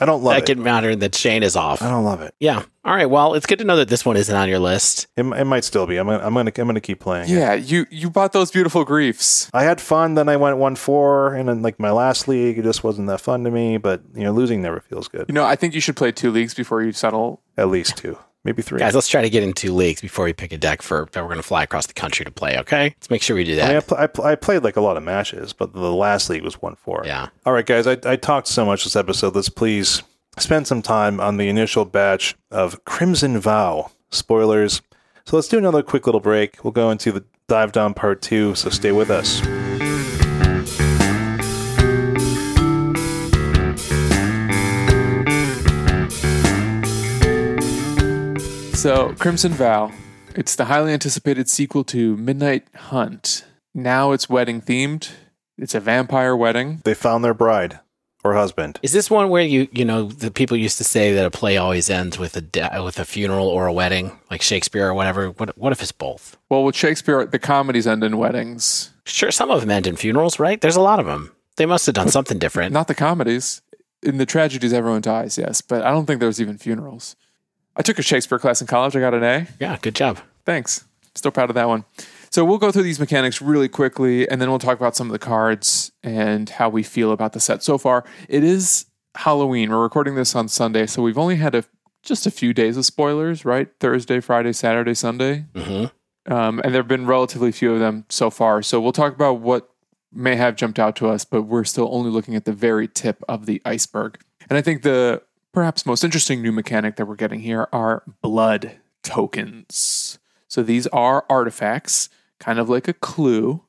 I don't love That it. didn't matter that Shane is off. I don't love it. Yeah. All right. Well, it's good to know that this one isn't on your list. It, it might still be. I'm gonna I'm gonna I'm gonna keep playing. it. Yeah, you you bought those beautiful griefs. I had fun. Then I went one four, and then like my last league, it just wasn't that fun to me. But you know, losing never feels good. You know, I think you should play two leagues before you settle. At least two, maybe three. Guys, let's try to get in two leagues before we pick a deck for that we're going to fly across the country to play. Okay. Let's make sure we do I, mean, I, that. pl- I, pl- I played like a lot of matches, but the last league was one four. Yeah. All right, guys. I, I talked so much this episode. Let's please spend some time on the initial batch of Crimson Vow spoilers. So let's do another quick little break. We'll go into the dive down part two. So stay with us. So, Crimson Vow, it's the highly anticipated sequel to Midnight Hunt. Now it's wedding themed. It's a vampire wedding. They found their bride or husband. Is this one where you you know the people used to say that a play always ends with a de- with a funeral or a wedding, like Shakespeare or whatever? What what if it's both? Well, with Shakespeare, the comedies end in weddings, Sure, some of them end in funerals, right? There's a lot of them. They must have done something different. not the comedies. In the tragedies, everyone dies, yes, but I don't think there was even funerals. I took a Shakespeare class in college. I got an A. Yeah, good job. Thanks. Still proud of that one. So we'll go through these mechanics really quickly, and then we'll talk about some of the cards and how we feel about the set so far. It is Halloween. We're recording this on Sunday, so we've only had a just a few days of spoilers, right? Thursday, Friday, Saturday, Sunday, hmm um, and there have been relatively few of them so far. So we'll talk about what may have jumped out to us, but we're still only looking at the very tip of the iceberg. And I think the perhaps most interesting new mechanic that we're getting here are blood tokens. So these are artifacts, kind of like a clue,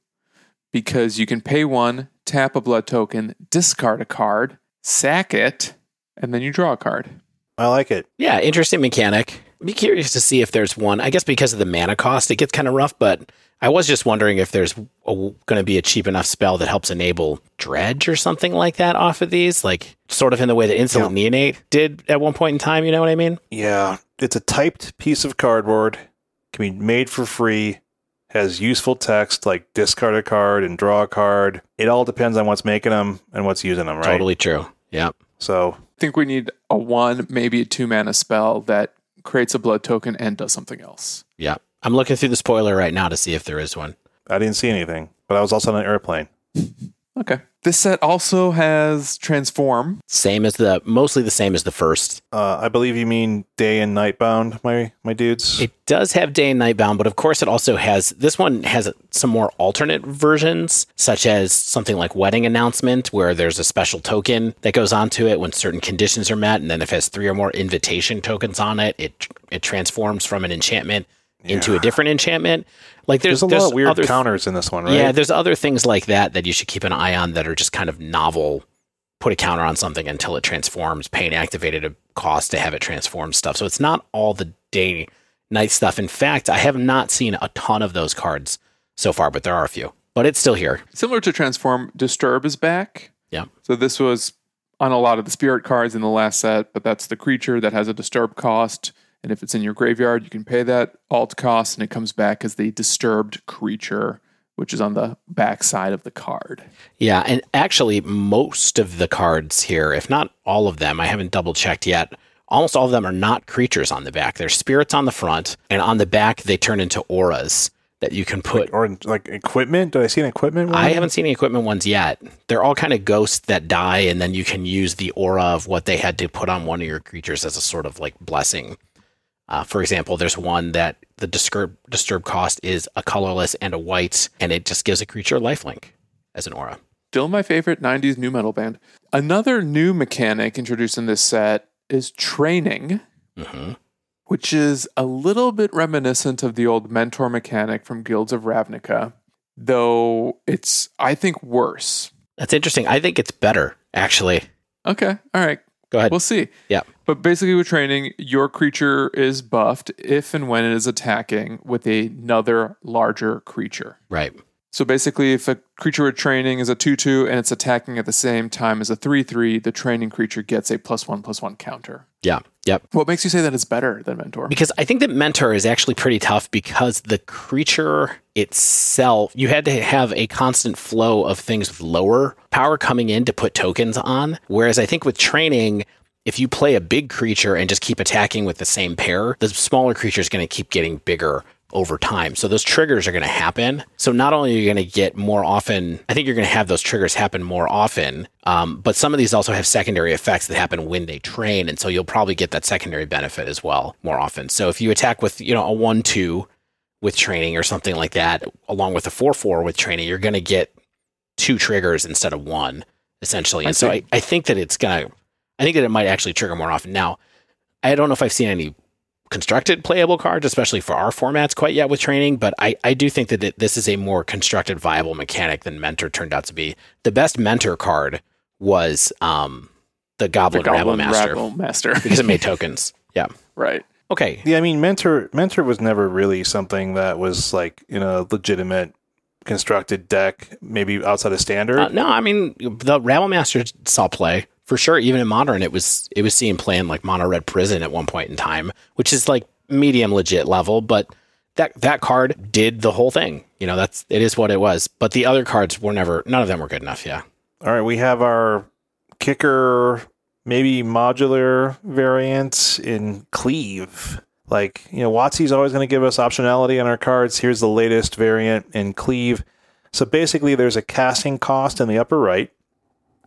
because you can pay one, tap a blood token, discard a card, sack it, and then you draw a card. I like it. Yeah, interesting mechanic. Be curious to see if there's one. I guess because of the mana cost, it gets kind of rough. But I was just wondering if there's going to be a cheap enough spell that helps enable dredge or something like that off of these, like sort of in the way that Insolent Neonate did at one point in time. You know what I mean? Yeah, it's a typed piece of cardboard. Can be made for free. Has useful text like discard a card and draw a card. It all depends on what's making them and what's using them, right? Totally true. Yeah. So I think we need a one, maybe a two mana spell that creates a blood token and does something else. Yeah. I'm looking through the spoiler right now to see if there is one. I didn't see anything, but I was also on an airplane. Okay. This set also has transform. Same as the, mostly the same as the first. Uh, I believe you mean day and night bound, my my dudes. It does have day and night bound, but of course it also has this one has some more alternate versions, such as something like wedding announcement, where there's a special token that goes onto it when certain conditions are met, and then if it has three or more invitation tokens on it, it it transforms from an enchantment into a different enchantment. Like there's There's a lot of weird other counters in this one, right? yeah, there's other things like that that you should keep an eye on that are just kind of novel. Put a counter on something until it transforms, paying activated a cost to have it transform stuff. So it's not all the day night stuff. In fact, I have not seen a ton of those cards so far, but there are a few. But it's still here. Similar to transform, disturb is back. Yeah. So this was on a lot of the spirit cards in the last set, but that's the creature that has a disturb cost. And if it's in your graveyard, you can pay that alt cost and it comes back as the disturbed creature, which is on the back side of the card. Yeah, and actually, most of the cards here, if not all of them, I haven't double checked yet. Almost all of them are not creatures on the back. They're spirits on the front, and on the back they turn into auras that you can put. or like equipment. Did I see an equipment? One? I haven't seen any equipment ones yet. They're all kind of ghosts that die, and then you can use the aura of what they had to put on one of your creatures as a sort of like blessing. Uh, for example, there's one that the disturb disturb cost is a colorless and a white, and it just gives a creature lifelink as an aura. Still my favorite 90s new metal band. Another new mechanic introduced in this set is training, hmm which is a little bit reminiscent of the old mentor mechanic from Guilds of Ravnica, though it's, I think, worse. That's interesting. I think it's better, actually. Okay. All right. Go ahead. We'll see. Yeah. But basically, with training, your creature is buffed if and when it is attacking with another larger creature. right. So basically, if a creature with training is a 2 2 and it's attacking at the same time as a 3 3, the training creature gets a plus 1 plus 1 counter. Yeah. Yep. What makes you say that it's better than Mentor? Because I think that Mentor is actually pretty tough because the creature itself, you had to have a constant flow of things with lower power coming in to put tokens on. Whereas I think with training, if you play a big creature and just keep attacking with the same pair, the smaller creature is going to keep getting bigger over time. So those triggers are going to happen. So not only are you going to get more often, I think you're going to have those triggers happen more often, um, but some of these also have secondary effects that happen when they train. And so you'll probably get that secondary benefit as well more often. So if you attack with, you know, a 1 2 with training or something like that, along with a 4 4 with training, you're going to get two triggers instead of one, essentially. I And so. I, I think that it's going to, I think that it might actually trigger more often. Now, I don't know if I've seen any constructed playable cards, especially for our formats, quite yet with training. But I, I do think that it, this is a more constructed, viable mechanic than Mentor turned out to be. The best Mentor card was um, the the Goblin, Rabble Master Rabble Master. because it made tokens. Yeah. right. Okay. Yeah, I mean, mentor mentor was never really something that was like you know legitimate constructed deck, maybe outside of standard. Uh, no, I mean the Rabble Master saw play for sure. Even in modern, it was it was seen playing like Mono Red Prison at one point in time, which is like medium legit level. But that that card did the whole thing. You know, that's it is what it was. But the other cards were never. None of them were good enough. Yeah. All right, we have our kicker, maybe modular variant in Cleave. Like, you know, WotC's always going to give us optionality on our cards. Here's the latest variant in Cleave. So basically, there's a casting cost in the upper right,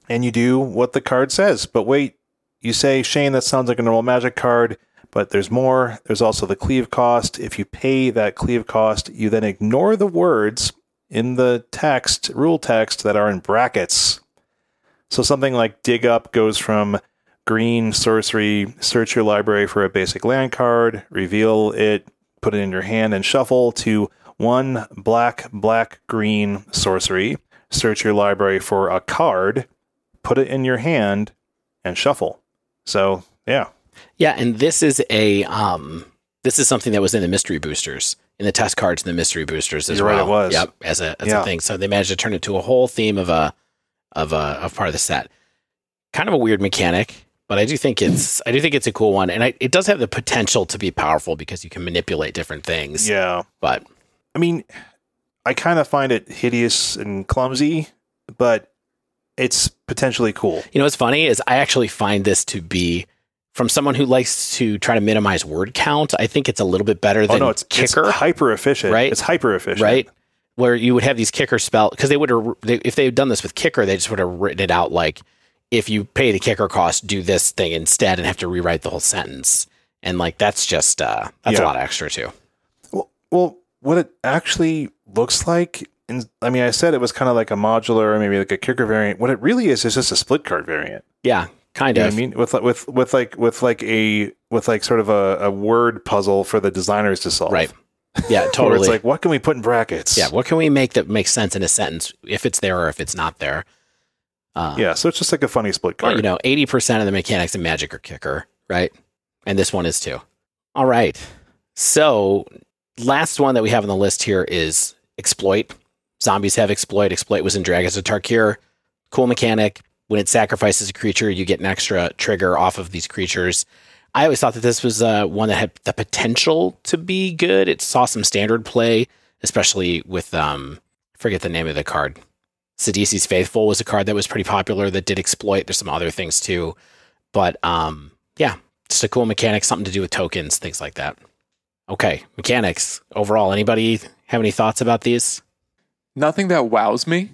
and you do what the card says. But wait, you say, Shane, that sounds like a normal magic card, but there's more. There's also the cleave cost. If you pay that cleave cost, you then ignore the words in the text, rule text, that are in brackets. So something like dig up goes from green sorcery, search your library for a basic land card, reveal it, put it in your hand, and shuffle to one black, black, green sorcery, search your library for a card, put it in your hand, and shuffle. So, yeah. Yeah, and this is a um this is something that was in the mystery boosters. In the test cards in the mystery boosters as You're right, well. it was. Yep, as a as Yeah. a thing. So they managed to turn it to a whole theme of a of a of part of the set. Kind of a weird mechanic, but I do think it's I do think it's a cool one, and I, it does have the potential to be powerful because you can manipulate different things. Yeah. But I mean, I kind of find it hideous and clumsy, but it's potentially cool. you know what's funny is I actually find this to be from someone who likes to try to minimize word count. I think it's a little bit better than Oh no, it's kicker. it's hyper efficient. Right? It's hyper efficient. right? Where you would have these kicker spell because they would have they, if they had done this with kicker, they just would have written it out like if you pay the kicker cost, do this thing instead, and have to rewrite the whole sentence. And like that's just uh, that's a lot extra too. Well, well, what it actually looks like, in, I mean, I said it was kind of like a modular, or maybe like a kicker variant. What it really is is just a split card variant. Yeah, kind You of. I mean? With with with like with like a with like sort of a, a word puzzle for the designers to solve. Right. Yeah, totally. it's like, what can we put in brackets? yeah, what can we make that makes sense in a sentence if it's there or if it's not there? Uh, Yeah. So it's just like a funny split card. You know, 80% of the mechanics in Magic are kicker, right? And this one is too. All right. So, last one that we have on the list here is Exploit. Zombies have Exploit. Exploit was in Dragons of Tarkir. Cool mechanic. When it sacrifices a creature, you get an extra trigger off of these creatures. I always thought that this was uh, one that had the potential to be good. It saw some standard play, especially with, um, I forget the name of the card. Sidisi's Faithful was a card that was pretty popular that did exploit. There's some other things too. But um, yeah, just a cool mechanic, something to do with tokens, things like that. Okay, mechanics overall. Anybody have any thoughts about these? Nothing that wows me,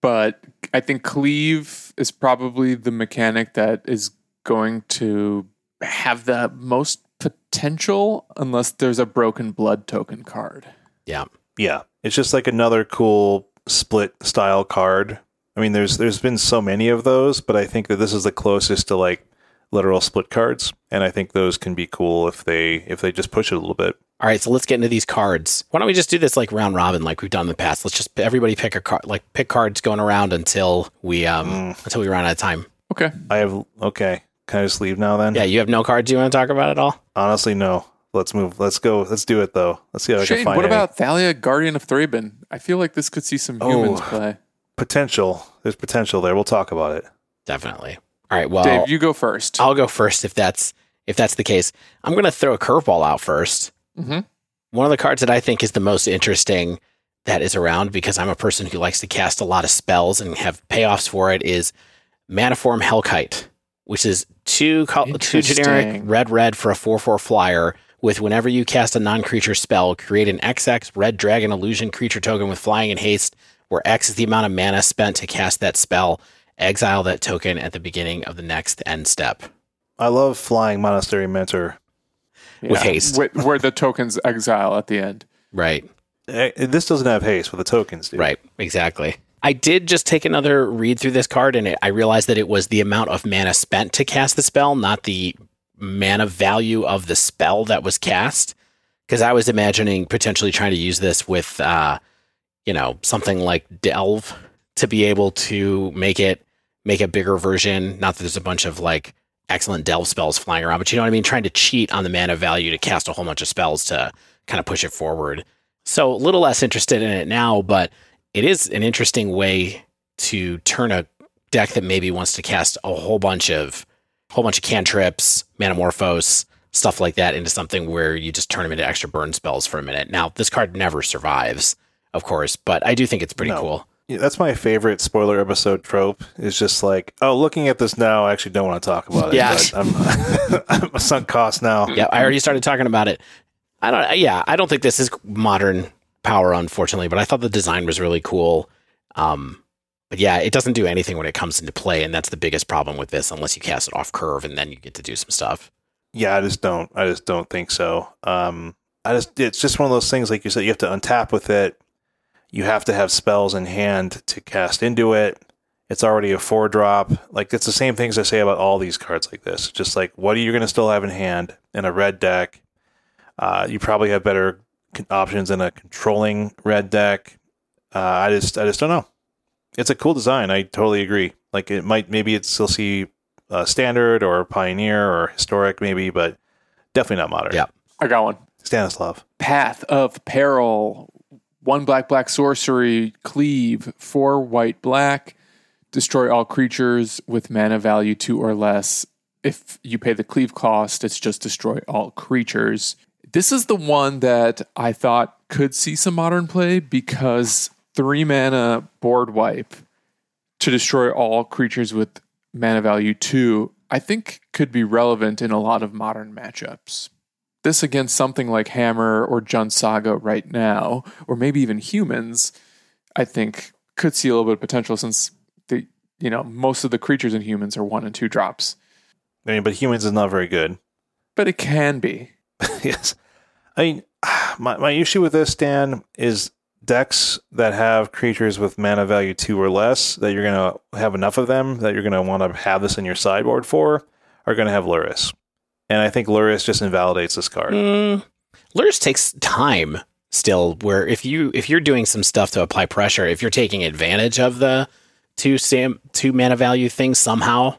but I think cleave is probably the mechanic that is going to have the most potential unless there's a broken blood token card. Yeah, Yeah, it's just like another cool split style card. I mean, there's there's been so many of those, but I think that this is the closest to like literal split cards, and I think those can be cool if they if they just push it a little bit. All right, so let's get into these cards. Why don't we just do this like round robin, like we've done in the past? Let's just everybody pick a card, like pick cards going around until we um Mm. until we run out of time. Okay. I have okay. Can I just leave now then? Yeah, you have no cards you want to talk about at all? Honestly, no. Let's move. Let's go. Let's do it though. Let's see how I can Shane, find what any. about Thalia, Guardian of Thraben? I feel like this could see some humans Oh. play. potential? There's potential there. We'll talk about it. Definitely. All right. Well, Dave, you go first. I'll go first if that's if that's the case. I'm going to throw a curveball out 1st Mhm. One of the cards that I think is the most interesting that is around because I'm a person who likes to cast a lot of spells and have payoffs for it is Manaform Hellkite, which is two col- two generic red red for a four four flyer. With whenever you cast a non creature spell, create an XX red dragon illusion creature token with flying and haste, where X is the amount of mana spent to cast that spell. Exile that token at the beginning of the next end step. I love flying monastery mentor. With haste. Where, where the tokens exile at the end. Right. Eh, This doesn't have haste with the tokens, dude. Right, exactly. I did just take another read through this card, and it, I realized that it was the amount of mana spent to cast the spell, not the mana value of the spell that was cast. Because I was imagining potentially trying to use this with, uh, you know, something like Delve to be able to make it make a bigger version. Not that there's a bunch of like excellent Delve spells flying around, but you know what I mean. Trying to cheat on the mana value to cast a whole bunch of spells to kind of push it forward. So a little less interested in it now, but it is an interesting way to turn a deck that maybe wants to cast a whole bunch of whole bunch of cantrips, Manamorphose, stuff like that into something where you just turn them into extra burn spells for a minute. Now, this card never survives, of course, but I do think it's pretty No. cool. Yeah, that's my favorite spoiler episode trope. Is just like, oh, looking at this now, I actually don't want to talk about it. Yeah. but I'm, I'm a sunk cost now. Yeah, I already started talking about it. I don't. Yeah, I don't think this is modern power, unfortunately, but I thought the design was really cool. Um, but yeah, it doesn't do anything when it comes into play, and that's the biggest problem with this. Unless you cast it off curve, and then you get to do some stuff. Yeah, I just don't. I just don't think so. Um, I just it's just one of those things, like you said, you have to untap with it. You have to have spells in hand to cast into it. It's already a four drop. Like it's the same things I say about all these cards like this. Just like what are you going to still have in hand in a red deck? Uh, you probably have better con- options in a controlling red deck. Uh, I just I just don't know. It's a cool design. I totally agree. Like it might maybe it's still see uh, standard or pioneer or historic maybe, but definitely not modern. Yeah. I got one. Stanislav. Path of Peril. One black, black sorcery, cleave, four white, black. Destroy all creatures with mana value two or less. If you pay the cleave cost, it's just destroy all creatures. This is the one that I thought could see some modern play because three mana board wipe to destroy all creatures with mana value two, I think could be relevant in a lot of modern matchups this against something like Hammer or Jund Saga right now, or maybe even humans, I think could see a little bit of potential since the you know most of the creatures in humans are one and two drops, I mean, but humans is not very good. but it can be. yes. I mean, my, my issue with this, Dan, is decks that have creatures with mana value two or less, that you're going to have enough of them, that you're going to want to have this in your sideboard for, are going to have Lurrus. And I think Lurrus just invalidates this card. Mm, Lurrus takes time still. Where if you if you're doing some stuff to apply pressure, if you're taking advantage of the two sam two mana value thing somehow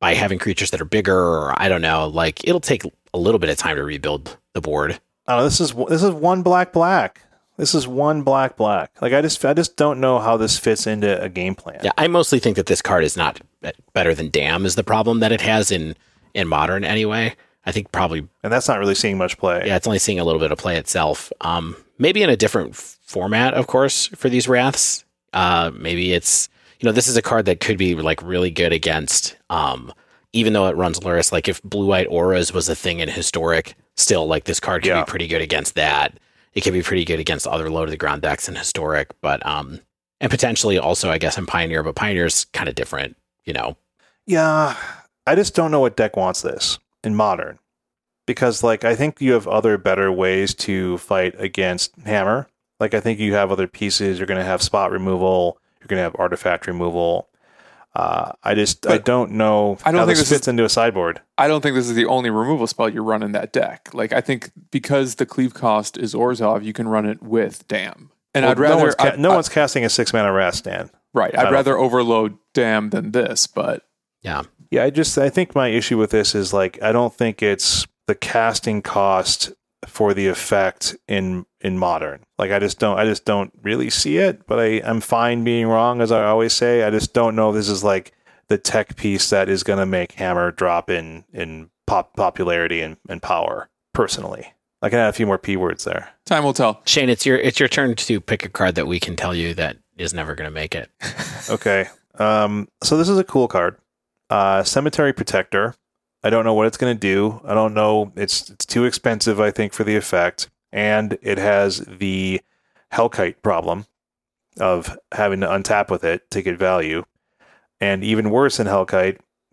by having creatures that are bigger, or I don't know, like it'll take a little bit of time to rebuild the board. Oh, this is this is one black black. This is one black black. Like I just I just don't know how this fits into a game plan. Yeah, I mostly think that this card is not better than Damn is the problem that it has in in modern anyway. I think probably And that's not really seeing much play. yeah, it's only seeing a little bit of play itself. Um, maybe in a different format, of course, for these wraths. Uh, maybe it's you know this is a card that could be like really good against. Um, even though it runs Lurrus, like if blue white auras was a thing in historic, still like this card could Yeah. be pretty good against that. It could be pretty good against other low to the ground decks in historic, but um, and potentially also I guess in Pioneer, but Pioneer's kind of different, you know. Yeah, I just don't know what deck wants this in modern. Because like I think you have other better ways to fight against hammer. Like I think you have other pieces. You're going to have spot removal. You're going to have artifact removal. Uh, I just I don't know I don't how think this this is- fits into a sideboard. I don't think this is the only removal spell you run in that deck. Like I think because the cleave cost is Orzhov, you can run it with Damn. And Well, I'd rather no one's, ca- I- no I- one's casting a six mana wrath Dan. right. I I'd rather overload Damn than this, but Yeah. Yeah, I just I think my issue with this is like I don't think it's the casting cost for the effect in in modern. Like I just don't I just don't really see it, but I I'm fine being wrong as I always say. I just don't know if this is like the tech piece that is going to make Hammer drop in in pop popularity and, and power personally. I can add a few more p words there. Time will tell. Shane, it's your it's your turn to pick a card that we can tell you that is never going to make it. Okay. Um, so this is a cool card. Uh, Cemetery Protector. I don't know what it's going to do. I don't know. It's it's too expensive, I think, for the effect, and it has the Hellkite problem of having to untap with it to get value, and even worse than Hellkite,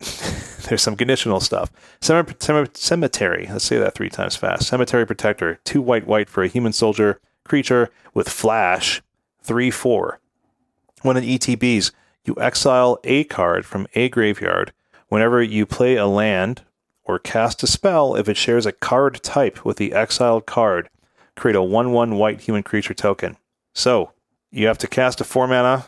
there's some conditional stuff. Cem- cem- cemetery. Let's say that three times fast. Cemetery Protector. Two white white for a human soldier creature with flash. Three four. When it ETBs, you exile a card from a graveyard whenever you play a land or cast a spell if it shares a card type with the exiled card. Create a 1 1 white human creature token. So, you have to cast a 4 mana,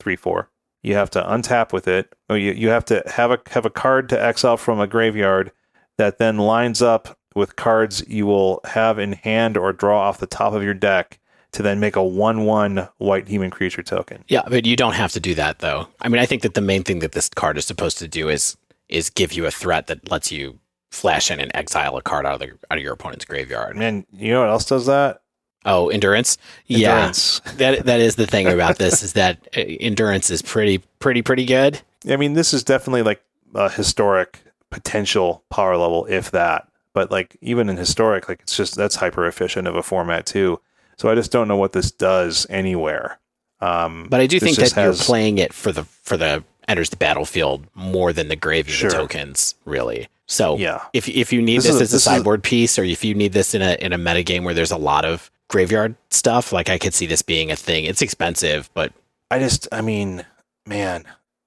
3 4. You have to untap with it. Or you, you have to have a, have a card to exile from a graveyard that then lines up with cards you will have in hand or draw off the top of your deck to then make a 1 1 white human creature token. Yeah, but you don't have to do that though. I mean, I think that the main thing that this card is supposed to do is is give you a threat that lets you flash in and exile a card out of the out of your opponent's graveyard. Man, you know what else does that? Oh, endurance. Endurance. Yeah, that that is the thing about this is that uh, endurance is pretty pretty pretty good. I mean, this is definitely like a historic potential power level, if that. But like even in historic, like it's just that's hyper efficient of a format too. So I just don't know what this does anywhere. Um, But I do think that just you're playing it for the for the enters the battlefield more than the gravy of Sure. tokens, really. So Yeah. if if you need This this, a- as a this is a- sideboard piece, or if you need this in a in a meta game where there's a lot of graveyard stuff, like I could see this being a thing. It's expensive, but I just, I mean, man,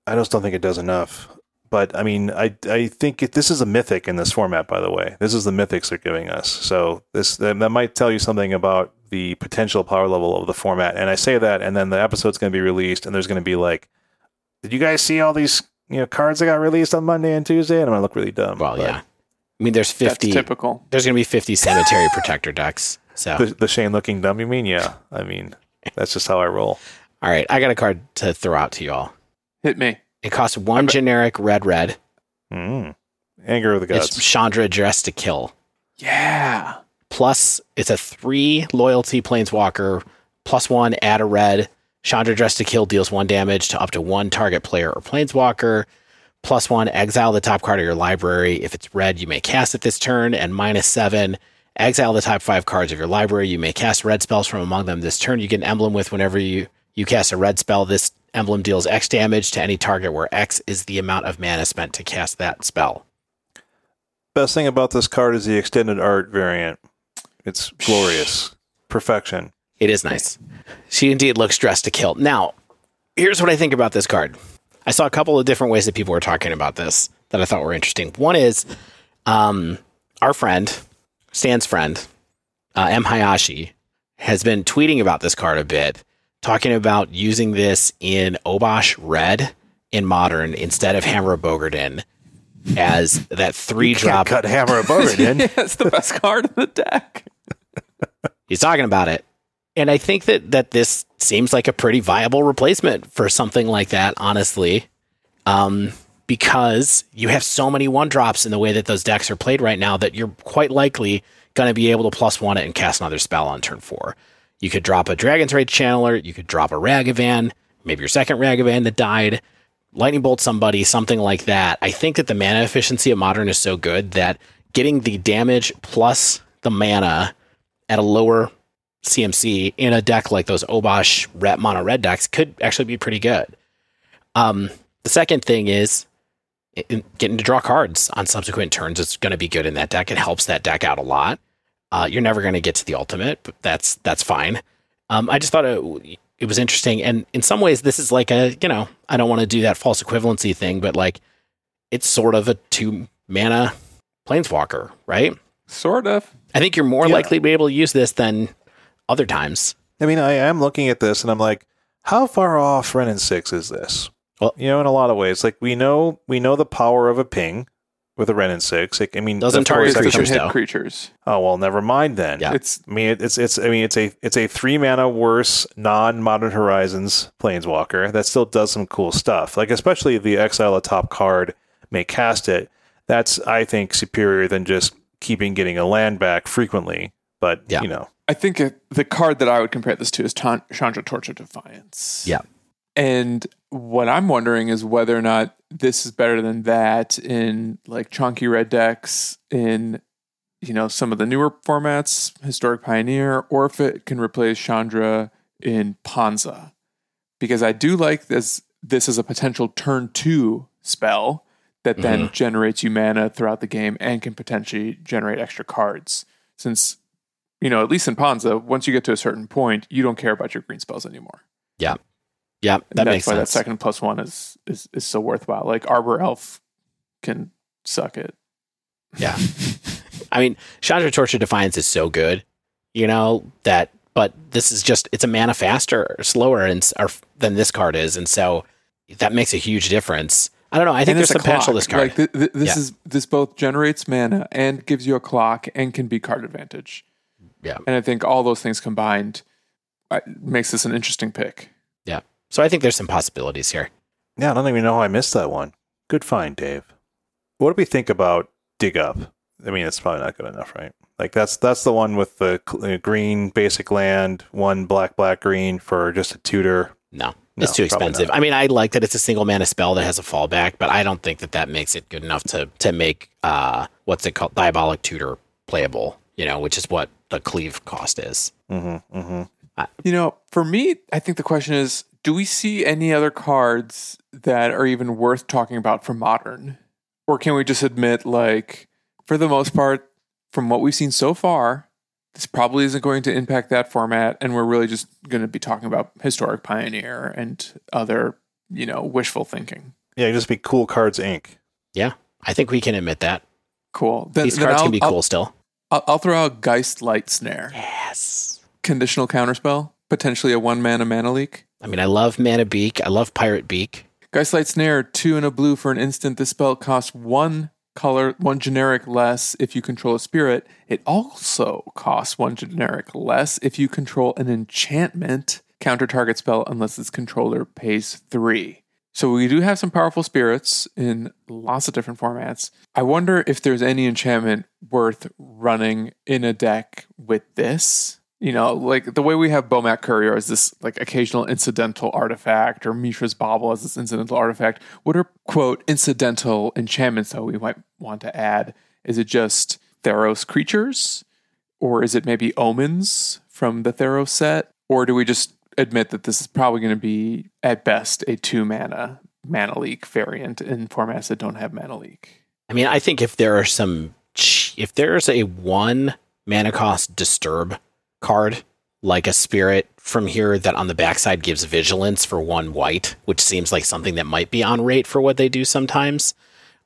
I just don't think it does enough. But I mean, I I think it, this is a mythic in this format. By the way, this is the mythics they're giving us. So this that, that might tell you something about the potential power level of the format. And I say that, and then the episode's going to be released, and there's going to be like, did you guys see all these you know cards that got released on Monday and Tuesday? And I'm gonna look really dumb. well, yeah. I mean, there's That's fifty. typical. There's going to be fifty cemetery protector decks. So The, the Shane looking dumb. You mean? Yeah. I mean, that's just how I roll. all right, I got a card to throw out to y'all. Hit me. It costs one generic red red. Mm. Anger of the gods. It's Chandra dressed to kill. Yeah. Plus it's a three loyalty planeswalker plus one add a red. Chandra dressed to kill deals one damage to up to one target player or planeswalker plus one exile the top card of your library. If it's red you may cast it this turn and minus seven exile the top five cards of your library. You may cast red spells from among them this turn. You get an emblem with whenever you you cast a red spell. This emblem deals x damage to any target where x is the amount of mana spent to cast that spell. Best thing about this card is the extended art variant. It's glorious. Perfection. It is nice. She indeed looks dressed to kill. Now, here's what I think about this card. I saw a couple of different ways that people were talking about this that I thought were interesting. One is um, our friend, Stan's friend, uh, M. Hayashi, has been tweeting about this card a bit, talking about using this in Obosh Red in Modern instead of Hammer of Bogardan as that three drop. Can't cut hammer above it in. Yeah, it's the best card in the deck. He's talking about it. And I think that that this seems like a pretty viable replacement for something like that, honestly. Um, because you have so many one drops in the way that those decks are played right now that you're quite likely going to be able to plus one it and cast another spell on turn four. You could drop a Dragon's Rage Channeler, you could drop a Ragavan, maybe your second Ragavan that died, lightning bolt somebody, something like that. I think that the mana efficiency of modern is so good that getting the damage plus the mana at a lower CMC in a deck like those Obosh red mono red decks could actually be pretty good. Um, the second thing is getting to draw cards on subsequent turns is going to be good in that deck. It helps that deck out a lot. Uh, you're never going to get to the ultimate, but that's that's fine. Um, I just thought it, it was interesting, and in some ways, this is like a you know I don't want to do that false equivalency thing, but like it's sort of a two mana planeswalker, right? Sort of. I think you're more Yeah. likely to be able to use this than other times. I mean, I am looking at this and I'm like, how far off Wrenn and Six is this? Well- you know, in a lot of ways, like we know we know the power of a ping with a Wrenn and Six. Like, I mean, Doesn't target that's- creatures, hit creatures. Oh well, never mind then. Yeah. It's I mean, it's it's. I mean, it's a it's a three mana worse non Modern Horizons Planeswalker that still does some cool stuff. Like especially if the exile a top card may cast it. That's I think superior than just keeping getting a land back frequently. But Yeah. you know, I think the card that I would compare this to is Tan- Chandra Torch of Defiance. Yeah. And what I'm wondering is whether or not this is better than that in like chunky red decks in you know some of the newer formats, Historic Pioneer, or if it can replace Chandra in Ponza. Because I do like this this is a potential turn two spell that then mm-hmm. generates you mana throughout the game and can potentially generate extra cards. Since you know, at least in Ponza, once you get to a certain point, you don't care about your green spells anymore. Yeah, And that that's makes why sense. that second plus one is, is is so worthwhile. Like Arbor Elf can suck it. Yeah. I mean, Chandra Torch of Defiance is so good, you know, that, but this is just, it's a mana faster, or slower and, or, than this card is. And so that makes a huge difference. I don't know. I think there's some potential this card. Like th- th- this Yeah. is this both generates mana and gives you a clock and can be card advantage. Yeah. And I think all those things combined uh, makes this an interesting pick. So I think there's some possibilities here. yeah, I don't even know how I missed that one. Good find, Dave. What do we think about dig up? I mean, it's probably not good enough, right? Like that's that's the one with the cl- uh, green basic land, one black black green for just a tutor. No, No, it's too expensive. not. I mean, I like that it's a single mana spell that has a fallback, but I don't think that that makes it good enough to to make uh what's it called diabolic tutor playable. You know, which is what the cleave cost is. Mm-hmm, mm-hmm. You know, for me, I think the question is do we see any other cards that are even worth talking about for modern? Or can we just admit, like, for the most part, from what we've seen so far, this probably isn't going to impact that format, and we're really just going to be talking about historic pioneer and other, you know, wishful thinking. Yeah, it'd just be cool cards Inc. Yeah, I think we can admit that Cool. Then, these then cards I'll, can be I'll- cool still. I'll, I'll throw out Geist Lightsnare, Yes. conditional counterspell, potentially a one mana mana leak. I mean, I love Mana Beak. I love Pirate Beak. Geist Lightsnare, two and a blue for an instant. This spell costs one color, one generic less if you control a spirit. It also costs one generic less if you control an enchantment counter target spell unless its controller pays three. So we do have some powerful spirits in lots of different formats. I wonder if there's any enchantment worth running in a deck with this. You know, like the way we have Bomat Courier as this like occasional incidental artifact, or Mishra's Bauble as this incidental artifact. What are quote incidental enchantments that we might want to add? Is it just Theros creatures, or is it maybe omens from the Theros set, or do we just admit that this is probably going to be at best a two mana mana leak variant in formats that don't have mana leak? I mean, I think if there are some, if there's a one mana cost disturb card, like a spirit from here that on the backside gives vigilance for one white, which seems like something that might be on rate for what they do sometimes,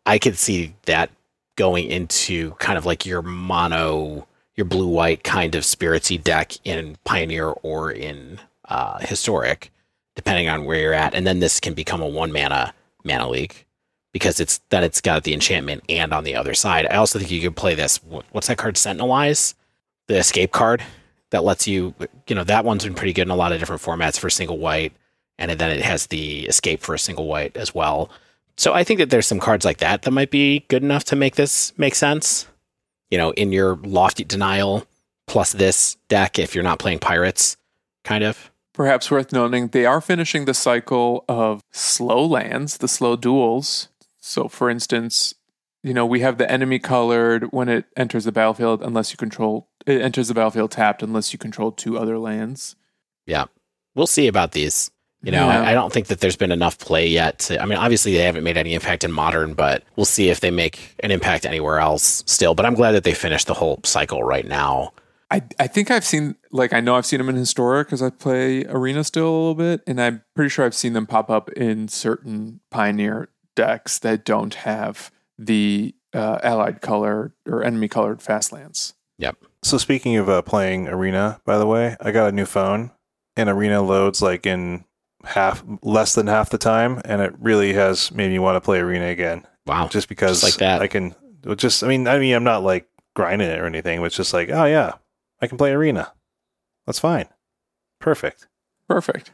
I could see that going into kind of like your mono, your blue white kind of spiritsy deck in Pioneer or in uh, Historic, depending on where you're at. And then this can become a one mana mana leak because it's that it's got the enchantment and on the other side. I also think you could play this. What's that card? Sentinel's Eyes, the escape card that lets you. You know that one's been pretty good in a lot of different formats for single white, and then it has the escape for a single white as well. So I think that there's some cards like that that might be good enough to make this make sense. You know, in your lofty denial plus this deck, if you're not playing pirates, kind of. Perhaps worth noting, they are finishing the cycle of slow lands, the slow duels. So, for instance, you know, we have the enemy colored when it enters the battlefield, unless you control, it enters the battlefield tapped unless you control two other lands. Yeah. We'll see about these. You know, Yeah. I, don't think that there's been enough play yet. To, I mean, obviously they haven't made any impact in modern, but we'll see if they make an impact anywhere else still. But I'm glad that they finished the whole cycle right now. I, I think I've seen, like, I know I've seen them in Historic because I play Arena still a little bit, and I'm pretty sure I've seen them pop up in certain Pioneer decks that don't have the uh, allied color or enemy colored fast lands. Yep. So speaking of uh, playing Arena, by the way, I got a new phone, and Arena loads like in half less than half the time, and it really has made me want to play Arena again. Wow. Just because Just like that. I can just I mean I mean I'm not like grinding it or anything, but it's just like oh yeah, I can play Arena. That's fine. Perfect. Perfect.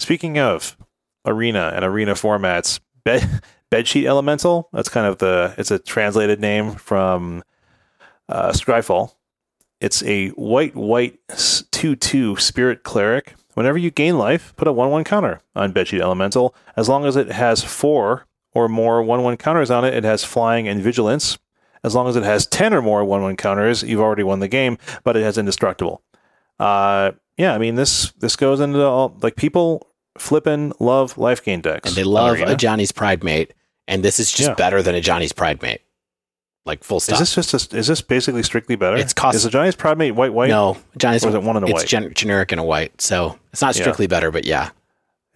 Speaking of arena and arena formats, bed bedsheet elemental. That's kind of the it's a translated name from uh, Scryfall. It's a white white two two spirit cleric. Whenever you gain life, put a one one counter on bedsheet elemental. As long as it has four or more one one counters on it, it has flying and vigilance. As long as it has ten or more one one counters, you've already won the game. But it has indestructible. Uh, yeah, I mean this this goes into all like people flipping love life gain decks. and they love Arena. Ajani's Pridemate, and this is just Yeah. better than Ajani's Pridemate. Like full stop. Is this just a, is this basically strictly better? It's cost- is the Ajani's Pridemate white white? no, Johnny's Or is it one in a it's white? gen- generic in a white, so it's not Yeah. strictly better, but yeah,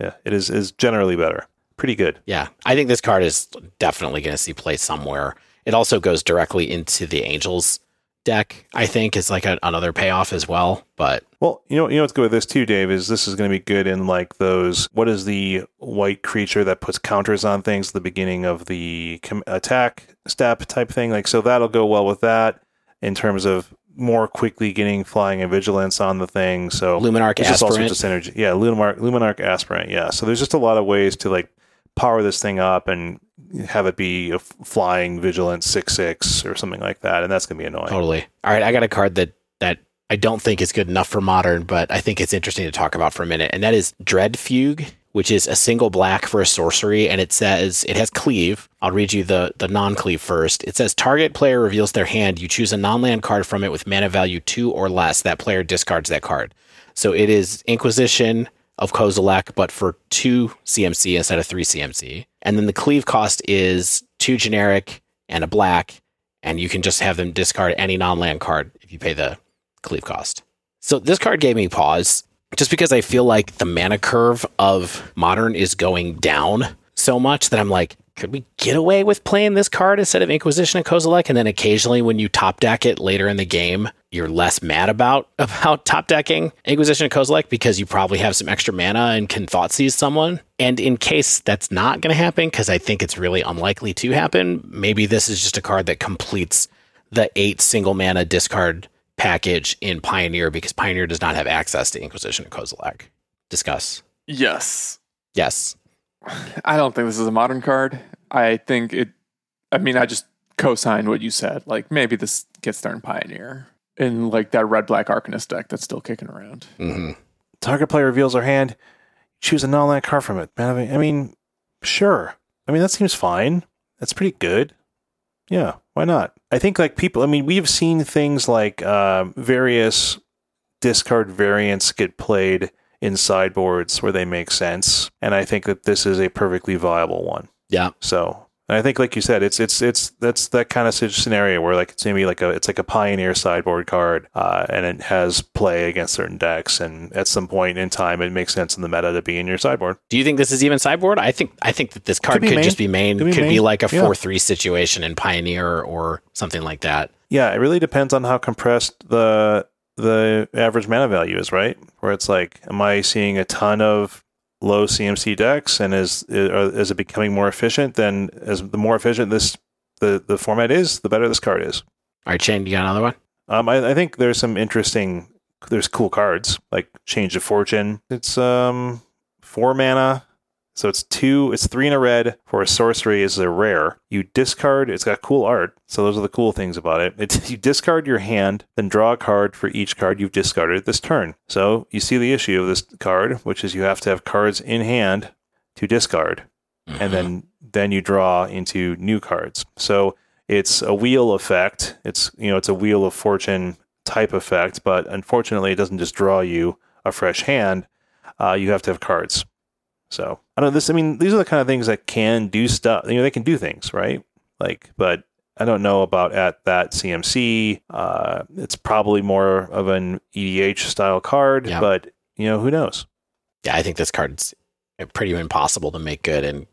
Yeah, it is is generally better. Pretty good. yeah. I think this card is definitely going to see play somewhere. It also goes directly into the Angels deck. I think is like a, another payoff as well. But Well, you know, you know what's good with this too, Dave, is this is going to be good in like those. What is the white creature that puts counters on things at the beginning of the com- attack step type thing? Like, so that'll go well with that in terms of more quickly getting flying and vigilance on the thing. So Luminarch There's just all Aspirant, sorts of synergy. Yeah, Luminarch, Luminarch Aspirant. Yeah. So there's just a lot of ways to like power this thing up and have it be a flying vigilant six six or something like that, and that's gonna be annoying. Totally. All right, I got a card that that I don't think is good enough for modern, but I think it's interesting to talk about for a minute, and that is Dread Fugue, which is a single black for a sorcery, and it says it has cleave. I'll read you the the non cleave first. It says target player reveals their hand. You choose a non land card from it with mana value two or less. That player discards that card. So it is Inquisition of Kozilek, but for two CMC instead of three CMC. And then the cleave cost is two generic and a black, and you can just have them discard any non-land card if you pay the cleave cost. So this card gave me pause just because I feel like the mana curve of modern is going down so much that I'm like, could we get away with playing this card instead of Inquisition and Kozilek? And then occasionally when you top deck it later in the game, you're less mad about about top decking Inquisition and Kozilek because you probably have some extra mana and can Thoughtseize someone. And in case that's not going to happen, because I think it's really unlikely to happen, maybe this is just a card that completes the eight single mana discard package in Pioneer because Pioneer does not have access to Inquisition and Kozilek. Discuss. Yes. Yes. I don't think this is a modern card. I think it. I mean, I just co-signed what you said. Like maybe this gets there in Pioneer in like that red black Arcanist deck that's still kicking around. hmm Target player reveals their hand. Choose a non-land card from it. I mean, I mean, sure. I mean, that seems fine. That's pretty good. Yeah, why not? I think like people. I mean, we've seen things like uh, various discard variants get played in sideboards where they make sense, and I think that this is a perfectly viable one. Yeah. So and I think, like you said, it's it's it's that's that kind of scenario where like it's maybe like a it's like a pioneer sideboard card, uh, and it has play against certain decks, and at some point in time, it makes sense in the meta to be in your sideboard. Do you think this is even sideboard? I think I think that this card be could, just be main. Could Could, be be, like a Yeah. four three situation in Pioneer or something like that. Yeah, it really depends on how compressed the the average mana value is, right? Where it's like, am I seeing a ton of low CMC decks, and is is it becoming more efficient? Then, as the more efficient this the the format is, the better this card is. All right, Shane, you got another one? Um, I, I think there's some interesting. There's cool cards like Change of Fortune. It's um four mana, so it's two. It's three in a red for a sorcery. is a rare. You discard. It's got cool art. So those are the cool things about it. It's you discard your hand, then draw a card for each card you've discarded this turn. So you see the issue of this card, which is you have to have cards in hand to discard Mm-hmm. and then then you draw into new cards. So it's a wheel effect. It's you know it's a wheel of fortune type effect, but unfortunately, it doesn't just draw you a fresh hand. Uh, you have to have cards. So I don't know this. I mean, these are the kind of things that can do stuff. You know, they can do things, right? Like, but I don't know about at that CMC. Uh, it's probably more of an EDH style card, Yeah. but you know, who knows? yeah, I think this card's pretty impossible to make good in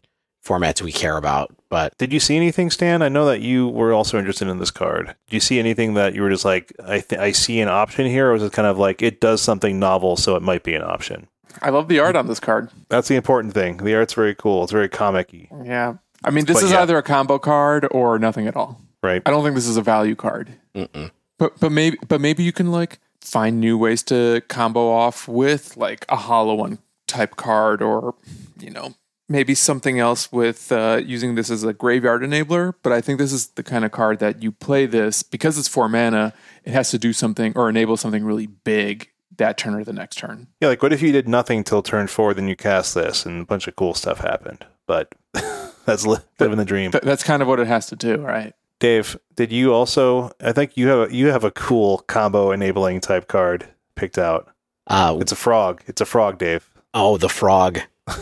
formats we care about. But Did you see anything, Stan? I know that you were also interested in this card. Did you see anything that you were just like, I th- I see an option here, or was it kind of like it does something novel, so it might be an option? I love the art on this card. That's the important thing. The art's very cool. It's very comic-y, Yeah. I mean, this But is yeah. either a combo card or nothing at all. right? I don't think this is a value card. Mm-mm. But but maybe but maybe you can like find new ways to combo off with like a hollow one type card or you know maybe something else with uh, using this as a graveyard enabler. But I think this is the kind of card that you play this because it's four mana. It has to do something or enable something really big that turn or the next turn. Yeah, like what if you did nothing till turn four, then you cast this, and a bunch of cool stuff happened. But that's li- living the dream. Th- that's kind of what it has to do, right? Dave, did you also? I think you have a, you have a cool combo enabling type card picked out. Uh, It's a frog. It's a frog, Dave. oh, the frog.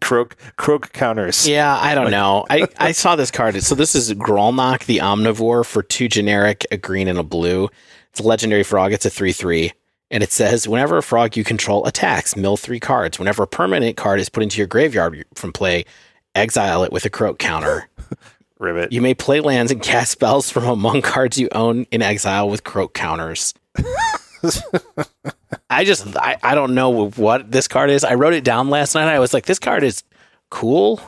Croak croak counters. Yeah, I don't know. I, I saw this card. So this is Grolnok the Omnivore for two generic, a green and a blue. It's a legendary frog. It's a 3 3. And it says whenever a frog you control attacks, mill three cards. Whenever a permanent card is put into your graveyard from play, exile it with a croak counter. Rivet. You may play lands and cast spells from among cards you own in exile with croak counters. I just I, I don't know what this card is. I wrote it down last night. I was like, this card is cool,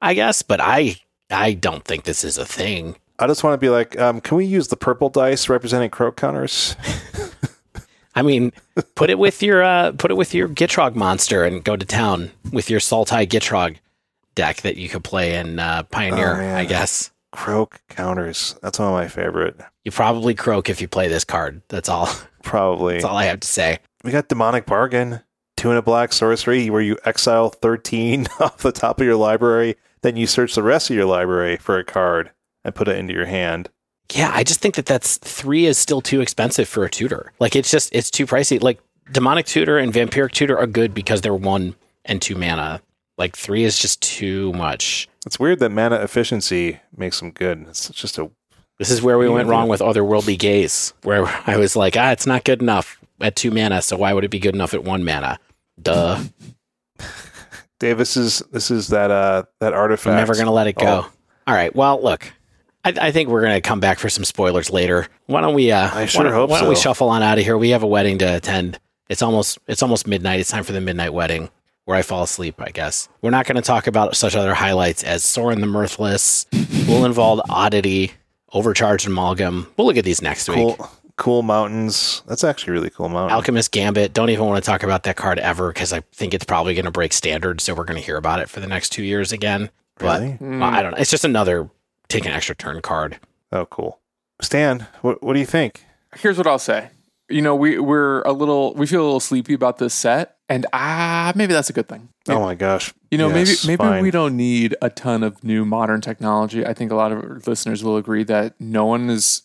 I guess, but I I don't think this is a thing. I just want to be like, um, can we use the purple dice representing croak counters? I mean, put it with your uh, put it with your Gitrog monster and go to town with your Sultai Gitrog deck that you could play in uh, Pioneer. Oh. I guess Croak counters. That's one of my favorite. you probably croak if you play this card. That's all. Probably. That's all I have to say. We got demonic bargain. Two and a black sorcery where you exile 13 off the top of your library. Then you search the rest of your library for a card and put it into your hand. Yeah, I just think that that's three is still too expensive for a tutor. Like it's just it's too pricey. Like demonic tutor and vampiric tutor are good because they're one and two mana. Like three is just too much. It's weird that mana efficiency makes them good. It's just a This is where we went wrong with otherworldly gaze, where I was like, ah, it's not good enough at two mana, so why would it be good enough at one mana? Duh. Dave, this is this is that uh that artifact. I'm never gonna let it go. Oh. All right. Well, look, I, I think we're gonna come back for some spoilers later. Why don't we? Uh, I sure why hope Why don't we shuffle on out of here? We have a wedding to attend. It's almost it's almost midnight. It's time for the midnight wedding where I fall asleep. I guess we're not going to talk about such other highlights as Sorin the Mirthless, Will Involved Oddity, Overcharged Amalgam. We'll look at these next week. cool cool mountains. That's actually really cool mountain. Alchemist Gambit. Don't even want to talk about that card ever because I think it's probably going to break standards. So we're going to hear about it for the next two years again. But Really? Hmm. well, I don't know. It's just another take an extra turn card. Oh, cool. Stan, what what do you think? here's what I'll say. You know, we we're a little we feel a little sleepy about this set, and ah, maybe that's a good thing. Oh my gosh. You know, Yes, maybe maybe fine. we don't need a ton of new modern technology. I think a lot of our listeners will agree that no one is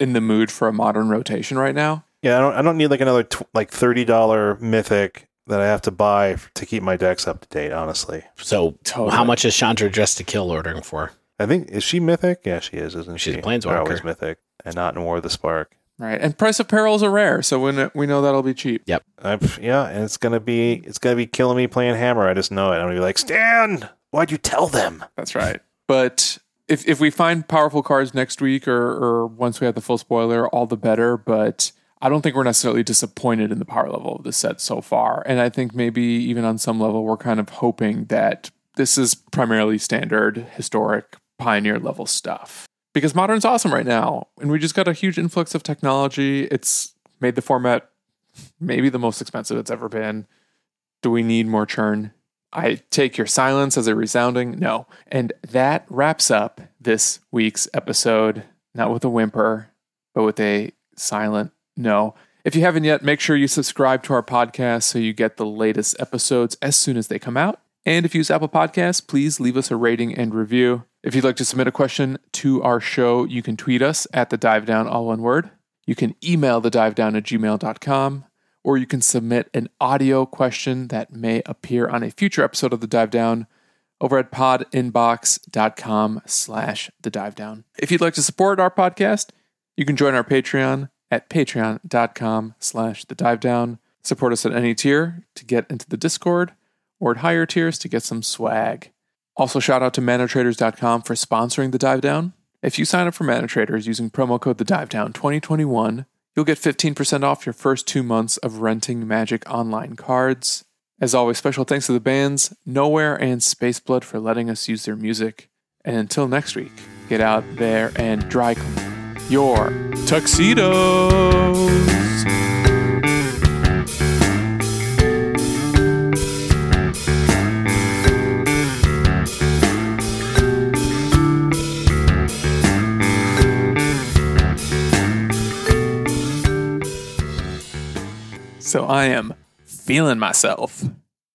in the mood for a modern rotation right now. Yeah, I don't. I don't need like another tw- like thirty dollar mythic that I have to buy f- to keep my decks up to date. Honestly, So Totally. how much is Chandra Dressed to Kill ordering for? I think is she mythic? Yeah, she is, isn't She's she? a planeswalker. They're always mythic and not in War of the Spark. Right. And price of perils are rare, so we know, we know that'll be cheap. I've, yeah, and it's gonna be it's gonna be killing me playing Hammer. I just know it. I'm gonna be like, Stan, why'd you tell them? That's right. But if if we find powerful cards next week or or once we have the full spoiler, all the better. But I don't think we're necessarily disappointed in the power level of the set so far. And I think maybe even on some level we're kind of hoping that this is primarily standard, historic, pioneer level stuff. Because modern's awesome right now. And we just got a huge influx of technology. It's made the format maybe the most expensive it's ever been. Do we need more churn? I take your silence as a resounding no. And that wraps up this week's episode, not with a whimper, but with a silent no. If you haven't yet, make sure you subscribe to our podcast so you get the latest episodes as soon as they come out. And if you use Apple Podcasts, please leave us a rating and review. If you'd like to submit a question to our show, you can tweet us at the dive down, all one word. You can email the dive down at gmail.com or you can submit an audio question that may appear on a future episode of the dive down over at podinbox.com slash the dive down. If you'd like to support our podcast you can join our patreon at patreon.com slash the dive down. Support us at any tier to get into the discord or at higher tiers to get some swag also shout out to manatraders.com for sponsoring the dive down if you sign up for manatraders using promo code the dive down 2021 You'll get 15% off your first two months of renting Magic Online cards. As always, special thanks to the bands Nowhere and Spaceblood for letting us use their music. And until next week, get out there and dry clean your tuxedos. So I am feeling myself.